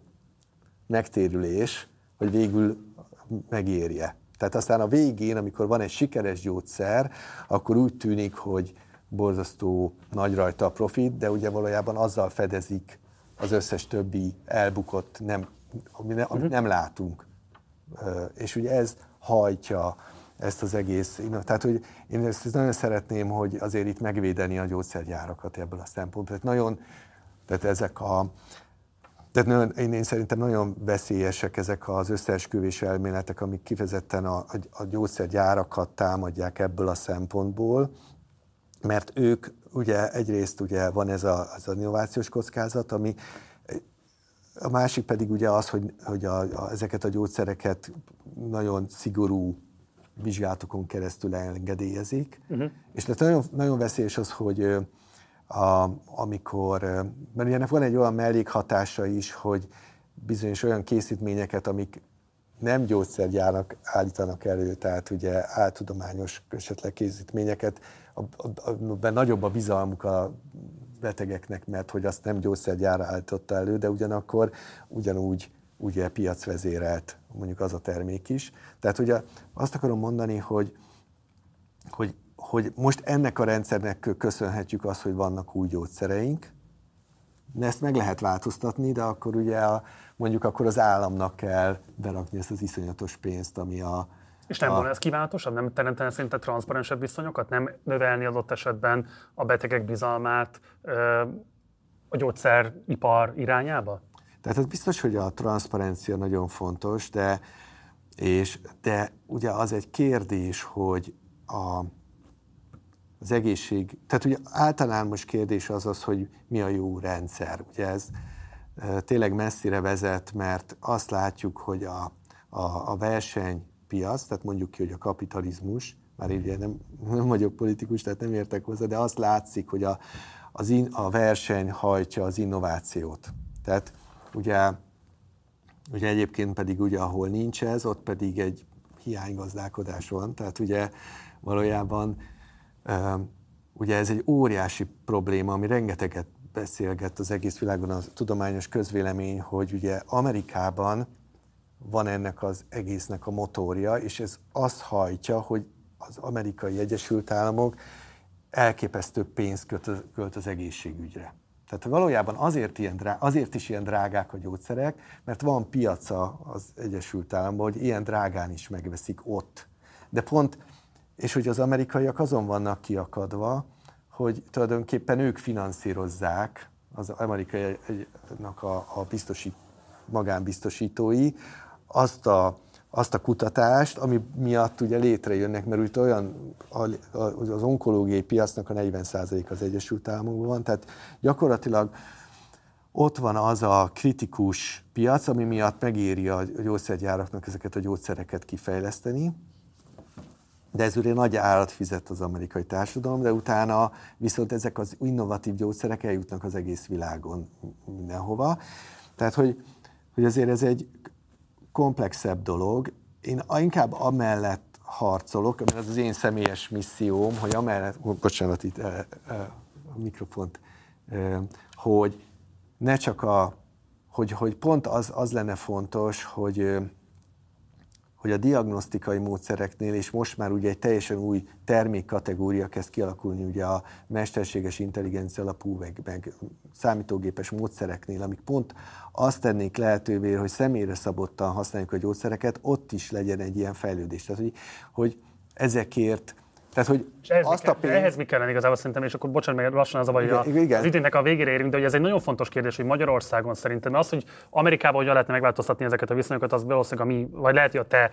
megtérülés, hogy végül megérje. Tehát aztán a végén, amikor van egy sikeres gyógyszer, akkor úgy tűnik, hogy borzasztó nagy rajta a profit, de ugye valójában azzal fedezik az összes többi elbukott, nem, ami ne, amit mhm. nem látunk. És ugye ez hajtja ezt az egész. Tehát, hogy én ezt nagyon szeretném, hogy azért itt megvédeni a gyógyszergyárakat ebből a szempontból. Tehát nagyon, tehát ezek a, tehát nagyon, én, én szerintem nagyon veszélyesek ezek az összeesküvés elméletek, amik kifejezetten a, a, a gyógyszergyárakat támadják ebből a szempontból, mert ők ugye egyrészt ugye van ez a, az innovációs kockázat, ami a másik pedig ugye az, hogy, hogy a, a, ezeket a gyógyszereket nagyon szigorú vizsgálatokon keresztül engedélyezik. Uh-huh. És tehát nagyon, nagyon veszélyes az, hogy a, amikor, mert ugye ennek van egy olyan mellékhatása is, hogy bizonyos olyan készítményeket, amik nem gyógyszergyárak állítanak elő, tehát ugye áltudományos esetleg készítményeket, abban nagyobb a bizalmuk a betegeknek, mert hogy azt nem gyógyszergyár állította elő, de ugyanakkor ugyanúgy ugye piacvezérelt mondjuk az a termék is. Tehát ugye azt akarom mondani, hogy, hogy, hogy most ennek a rendszernek köszönhetjük azt, hogy vannak új gyógyszereink, de ezt meg lehet változtatni, de akkor ugye a, mondjuk akkor az államnak kell berakni ezt az iszonyatos pénzt, ami a, és nem a... volna ez kívánatosabb? Nem teremtene szinte transzparensebb viszonyokat? Nem növelni adott esetben a betegek bizalmát a gyógyszeripar irányába? Tehát ez biztos, hogy a transzparencia nagyon fontos, de, és, de ugye az egy kérdés, hogy a, az egészség, tehát ugye általános kérdés az az, hogy mi a jó rendszer. Ugye ez tényleg messzire vezet, mert azt látjuk, hogy a, a, a versenypiac, tehát mondjuk ki, hogy a kapitalizmus, már ugye nem, nem vagyok politikus, tehát nem értek hozzá, de azt látszik, hogy a, az in, a verseny hajtja az innovációt. Tehát ugye, ugye egyébként pedig ugye, ahol nincs ez, ott pedig egy hiánygazdálkodás van. Tehát ugye valójában ugye ez egy óriási probléma, ami rengeteget beszélget az egész világon a tudományos közvélemény, hogy ugye Amerikában van ennek az egésznek a motorja, és ez azt hajtja, hogy az amerikai Egyesült Államok elképesztő pénzt költ, az egészségügyre. Tehát valójában azért, ilyen drá, azért is ilyen drágák a gyógyszerek, mert van piaca az Egyesült Államban, hogy ilyen drágán is megveszik ott. De pont, és hogy az amerikaiak azon vannak kiakadva, hogy tulajdonképpen ők finanszírozzák az amerikaiak a, a biztosít, magánbiztosítói azt a azt a kutatást, ami miatt ugye létrejönnek, mert úgy olyan az onkológiai piacnak a 40% az Egyesült Államokban tehát gyakorlatilag ott van az a kritikus piac, ami miatt megéri a gyógyszergyáraknak ezeket a gyógyszereket kifejleszteni, de ez ugye nagy árat fizet az amerikai társadalom, de utána viszont ezek az innovatív gyógyszerek eljutnak az egész világon mindenhova. Tehát, hogy, hogy azért ez egy komplexebb dolog. Én inkább amellett harcolok, mert ez az én személyes misszióm, hogy amellett, bocsánat, itt e, e, a mikrofont, hogy ne csak a, hogy, hogy pont az, az lenne fontos, hogy hogy a diagnosztikai módszereknél, és most már ugye egy teljesen új termékkategória kezd kialakulni ugye a mesterséges intelligencia alapú, meg, meg számítógépes módszereknél, amik pont azt tennék lehetővé, hogy személyre szabottan használjuk a gyógyszereket, ott is legyen egy ilyen fejlődés. Tehát, hogy, hogy ezekért tehát, hogy és ehhez, azt mi a pénz... ehhez mi kellene igazából szerintem, és akkor bocsánat, meg lassan az a baj, hogy az időnek a végére érünk, de hogy ez egy nagyon fontos kérdés, hogy Magyarországon szerintem az, hogy Amerikában hogyan lehetne megváltoztatni ezeket a viszonyokat, az valószínűleg a mi, vagy lehet, hogy a te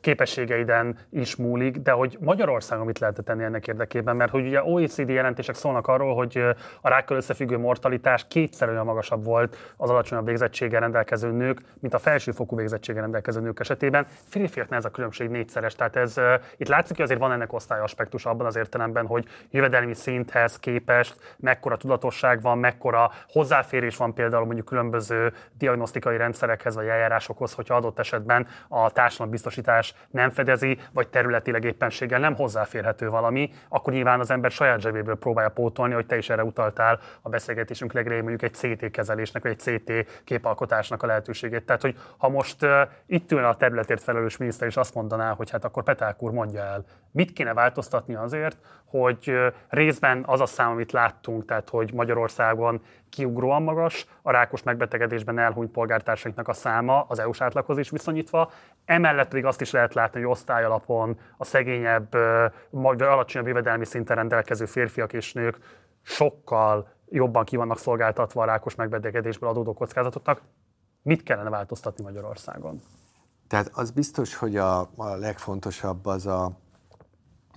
képességeiden is múlik, de hogy Magyarországon mit lehet tenni ennek érdekében, mert hogy ugye OECD jelentések szólnak arról, hogy a rákkal összefüggő mortalitás kétszer olyan magasabb volt az alacsonyabb végzettséggel rendelkező nők, mint a felsőfokú végzettséggel rendelkező nők esetében. Férfiaknál ez a különbség négyszeres, tehát ez itt látszik, hogy azért van ennek osztály aspektus abban az értelemben, hogy jövedelmi szinthez képest mekkora tudatosság van, mekkora hozzáférés van például mondjuk különböző diagnosztikai rendszerekhez vagy eljárásokhoz, hogyha adott esetben a társadalombiztosítás nem fedezi, vagy területileg éppenséggel nem hozzáférhető valami, akkor nyilván az ember saját zsebéből próbálja pótolni, hogy te is erre utaltál a beszélgetésünk legelején mondjuk egy CT kezelésnek, vagy egy CT képalkotásnak a lehetőségét. Tehát, hogy ha most uh, itt ülne a területért felelős miniszter, és azt mondaná, hogy hát akkor Peták úr mondja el, mit kéne változtatni azért, hogy részben az a szám, amit láttunk, tehát hogy Magyarországon kiugróan magas, a rákos megbetegedésben elhunyt polgártársainknak a száma az EU-s átlaghoz is viszonyítva, emellett pedig azt is lehet látni, hogy osztályalapon a szegényebb, vagy alacsonyabb jövedelmi szinten rendelkező férfiak és nők sokkal jobban ki vannak szolgáltatva a rákos megbetegedésből adódó kockázatoknak. Mit kellene változtatni Magyarországon? Tehát az biztos, hogy a, a legfontosabb az a,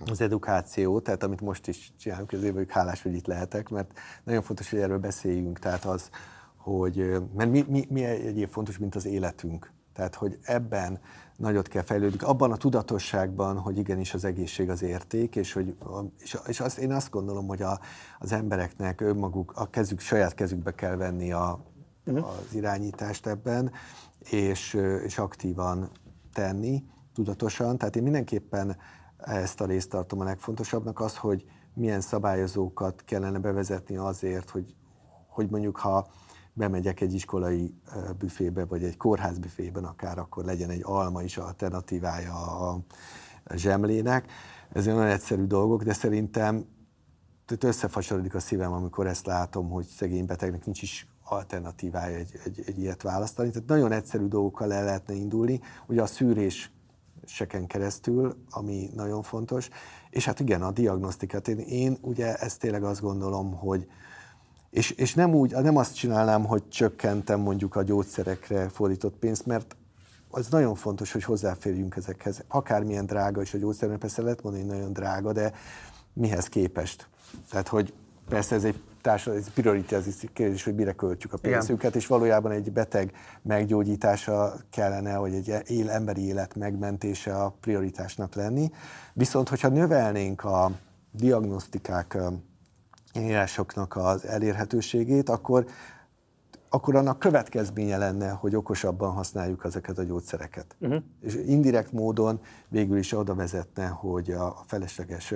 az edukáció, tehát amit most is csinálunk, ezért vagyok hálás, hogy itt lehetek, mert nagyon fontos, hogy erről beszéljünk, tehát az, hogy, mert mi, mi, mi egyéb fontos, mint az életünk. Tehát, hogy ebben nagyot kell fejlődni, abban a tudatosságban, hogy igenis az egészség az érték, és, hogy, és, és azt, én azt gondolom, hogy a, az embereknek önmaguk, a kezük, saját kezükbe kell venni a, uh-huh. az irányítást ebben, és, és aktívan tenni, tudatosan. Tehát én mindenképpen ezt a részt tartom a legfontosabbnak, az, hogy milyen szabályozókat kellene bevezetni azért, hogy, hogy mondjuk ha bemegyek egy iskolai büfébe, vagy egy kórház büfében akár, akkor legyen egy alma is alternatívája a zsemlének. Ez olyan egyszerű dolgok, de szerintem tehát összefasorodik a szívem, amikor ezt látom, hogy szegény betegnek nincs is alternatívája egy, egy, egy ilyet választani. Tehát nagyon egyszerű dolgokkal el lehetne indulni. Ugye a szűrés seken keresztül, ami nagyon fontos. És hát igen, a diagnosztikát. Én, én ugye ezt tényleg azt gondolom, hogy és, és nem úgy, nem azt csinálnám, hogy csökkentem mondjuk a gyógyszerekre fordított pénzt, mert az nagyon fontos, hogy hozzáférjünk ezekhez. Akármilyen drága is a gyógyszer, mert persze lehet mondani, hogy nagyon drága, de mihez képest? Tehát, hogy persze ez egy társadalmi prioritás kérdés, hogy mire költjük a pénzünket, és valójában egy beteg meggyógyítása kellene, hogy egy él, emberi élet megmentése a prioritásnak lenni. Viszont, hogyha növelnénk a diagnosztikák írásoknak az elérhetőségét, akkor akkor annak következménye lenne, hogy okosabban használjuk ezeket a gyógyszereket. Uh-huh. És indirekt módon végül is oda vezetne, hogy a felesleges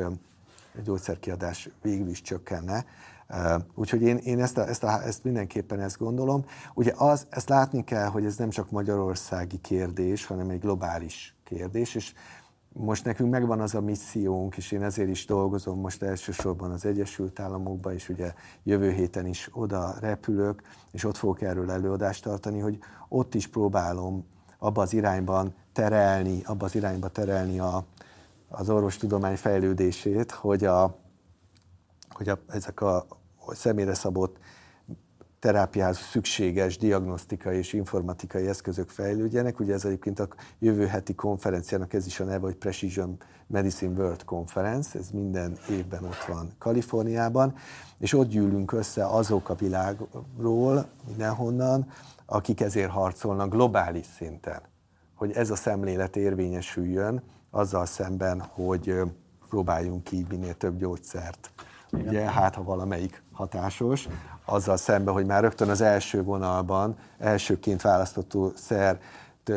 gyógyszerkiadás végül is csökkenne. Úgyhogy én, én ezt, a, ezt, a, ezt mindenképpen ezt gondolom. Ugye az, ezt látni kell, hogy ez nem csak magyarországi kérdés, hanem egy globális kérdés, és most nekünk megvan az a missziónk, és én ezért is dolgozom most elsősorban az Egyesült Államokban, és ugye jövő héten is oda repülök, és ott fogok erről előadást tartani, hogy ott is próbálom abba az irányban terelni, abba az irányba terelni a, az orvostudomány fejlődését, hogy, a, hogy a, ezek a személyre szabott terápiához szükséges diagnosztikai és informatikai eszközök fejlődjenek. Ugye ez egyébként a jövő heti konferenciának ez is a neve, hogy Precision Medicine World Conference, ez minden évben ott van Kaliforniában, és ott gyűlünk össze azok a világról, mindenhonnan, akik ezért harcolnak globális szinten, hogy ez a szemlélet érvényesüljön azzal szemben, hogy próbáljunk ki minél több gyógyszert. Igen. Ugye, hát ha valamelyik hatásos, azzal szemben, hogy már rögtön az első vonalban elsőként választható szer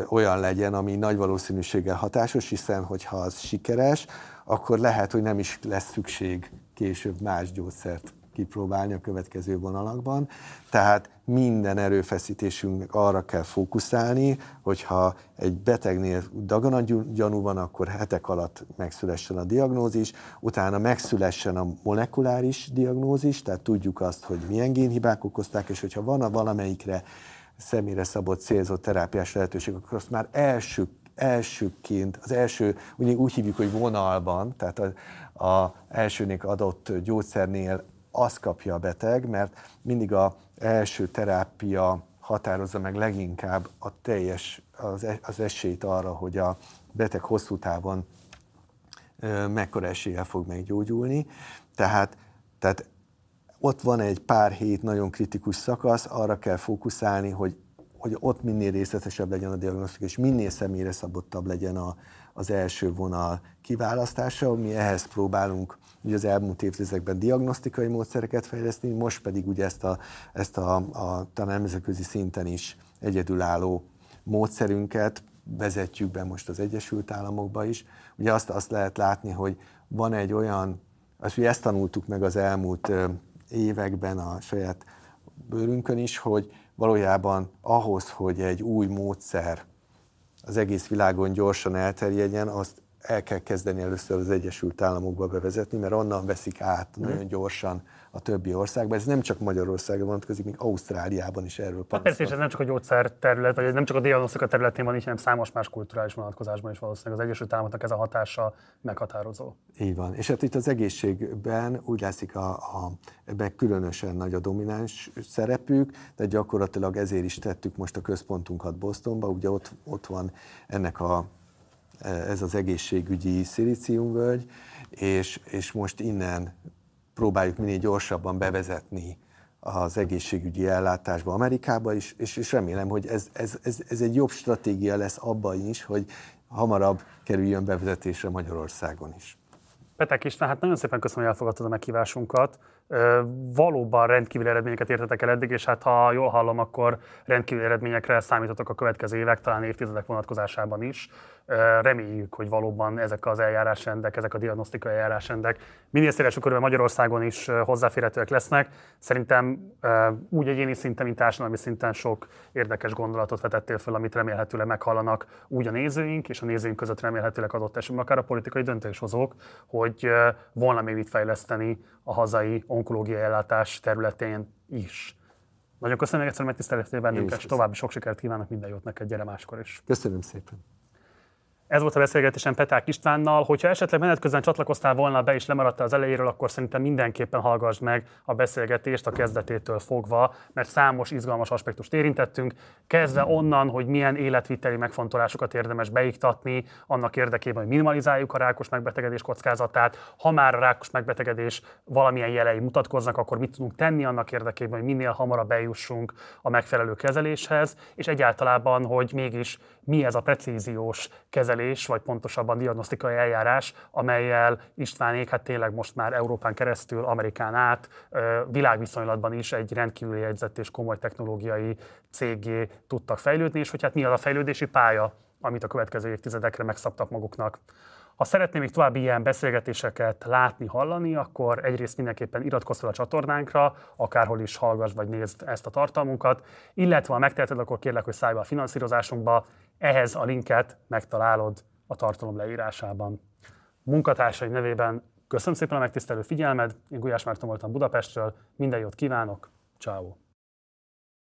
olyan legyen, ami nagy valószínűséggel hatásos, hiszen hogyha az sikeres, akkor lehet, hogy nem is lesz szükség később más gyógyszert kipróbálni a következő vonalakban. Tehát minden erőfeszítésünknek arra kell fókuszálni, hogyha egy betegnél daganatgyanú van, akkor hetek alatt megszülessen a diagnózis, utána megszülessen a molekuláris diagnózis, tehát tudjuk azt, hogy milyen génhibák okozták, és hogyha van a valamelyikre személyre szabott célzott terápiás lehetőség, akkor azt már első elsőként, az első, úgy, úgy hívjuk, hogy vonalban, tehát az a elsőnék adott gyógyszernél azt kapja a beteg, mert mindig a első terápia határozza meg leginkább a teljes, az, e, az esélyt arra, hogy a beteg hosszú távon mekkora eséllyel fog meggyógyulni. Tehát, tehát ott van egy pár hét nagyon kritikus szakasz, arra kell fókuszálni, hogy, hogy ott minél részletesebb legyen a diagnosztika, és minél személyre szabottabb legyen a, az első vonal kiválasztása. Mi ehhez próbálunk ugye az elmúlt évtizedekben diagnosztikai módszereket fejleszteni, most pedig ugye ezt a, ezt a, a talán nemzetközi szinten is egyedülálló módszerünket vezetjük be most az Egyesült Államokba is. Ugye azt, azt lehet látni, hogy van egy olyan, azt ugye ezt tanultuk meg az elmúlt években a saját bőrünkön is, hogy valójában ahhoz, hogy egy új módszer az egész világon gyorsan elterjedjen, azt el kell kezdeni először az Egyesült Államokba bevezetni, mert onnan veszik át mm. nagyon gyorsan a többi országban. Ez nem csak Magyarországra vonatkozik, még Ausztráliában is erről hát Persze, és ez nem csak a gyógyszer terület, vagy ez nem csak a diagnosztika területén van, hanem számos más kulturális vonatkozásban is valószínűleg az Egyesült Államoknak ez a hatása meghatározó. Így van. És hát itt az egészségben úgy látszik, a, a, ebben különösen nagy a domináns szerepük, de gyakorlatilag ezért is tettük most a központunkat Bostonba, ugye ott, ott van ennek a ez az egészségügyi szilíciumvölgy, és, és most innen próbáljuk minél gyorsabban bevezetni az egészségügyi ellátásba Amerikába is, és, és remélem, hogy ez, ez, ez, ez egy jobb stratégia lesz abban is, hogy hamarabb kerüljön bevezetésre Magyarországon is. Petek István, hát nagyon szépen köszönöm, hogy elfogadtad a meghívásunkat valóban rendkívüli eredményeket értetek el eddig, és hát ha jól hallom, akkor rendkívüli eredményekre számítotok a következő évek, talán évtizedek vonatkozásában is. Reméljük, hogy valóban ezek az eljárásrendek, ezek a diagnosztikai eljárásrendek minél szélesebb körülben Magyarországon is hozzáférhetőek lesznek. Szerintem úgy egyéni szinten, mint társadalmi szinten sok érdekes gondolatot vetettél fel, amit remélhetőleg meghallanak úgy a nézőink, és a nézőink között remélhetőleg adott esetben akár a politikai döntéshozók, hogy volna még mit fejleszteni a hazai onkológiai ellátás területén is. Nagyon köszönöm még egyszer, megtiszteltél bennünket, és további sok sikert kívánok, minden jót neked, gyere máskor is. Köszönöm szépen. Ez volt a beszélgetésem Peták Istvánnal. Hogyha esetleg menet közben csatlakoztál volna be és lemaradtál az elejéről, akkor szerintem mindenképpen hallgass meg a beszélgetést a kezdetétől fogva, mert számos izgalmas aspektust érintettünk, kezdve onnan, hogy milyen életviteli megfontolásokat érdemes beiktatni annak érdekében, hogy minimalizáljuk a rákos megbetegedés kockázatát. Ha már a rákos megbetegedés valamilyen jelei mutatkoznak, akkor mit tudunk tenni annak érdekében, hogy minél hamarabb bejussunk a megfelelő kezeléshez, és egyáltalában, hogy mégis mi ez a precíziós kezelés, vagy pontosabban diagnosztikai eljárás, amelyel Istvánék hát tényleg most már Európán keresztül, Amerikán át, világviszonylatban is egy rendkívüli jegyzett és komoly technológiai cégé tudtak fejlődni, és hogy hát mi az a fejlődési pálya, amit a következő évtizedekre megszabtak maguknak. Ha szeretném még további ilyen beszélgetéseket látni, hallani, akkor egyrészt mindenképpen iratkozz fel a csatornánkra, akárhol is hallgass vagy nézd ezt a tartalmunkat, illetve ha megteheted, akkor kérlek, hogy szállj be a finanszírozásunkba, ehhez a linket megtalálod a tartalom leírásában. Munkatársai nevében köszönöm szépen a megtisztelő figyelmed, én Gulyás Márton voltam Budapestről, minden jót kívánok, ciao.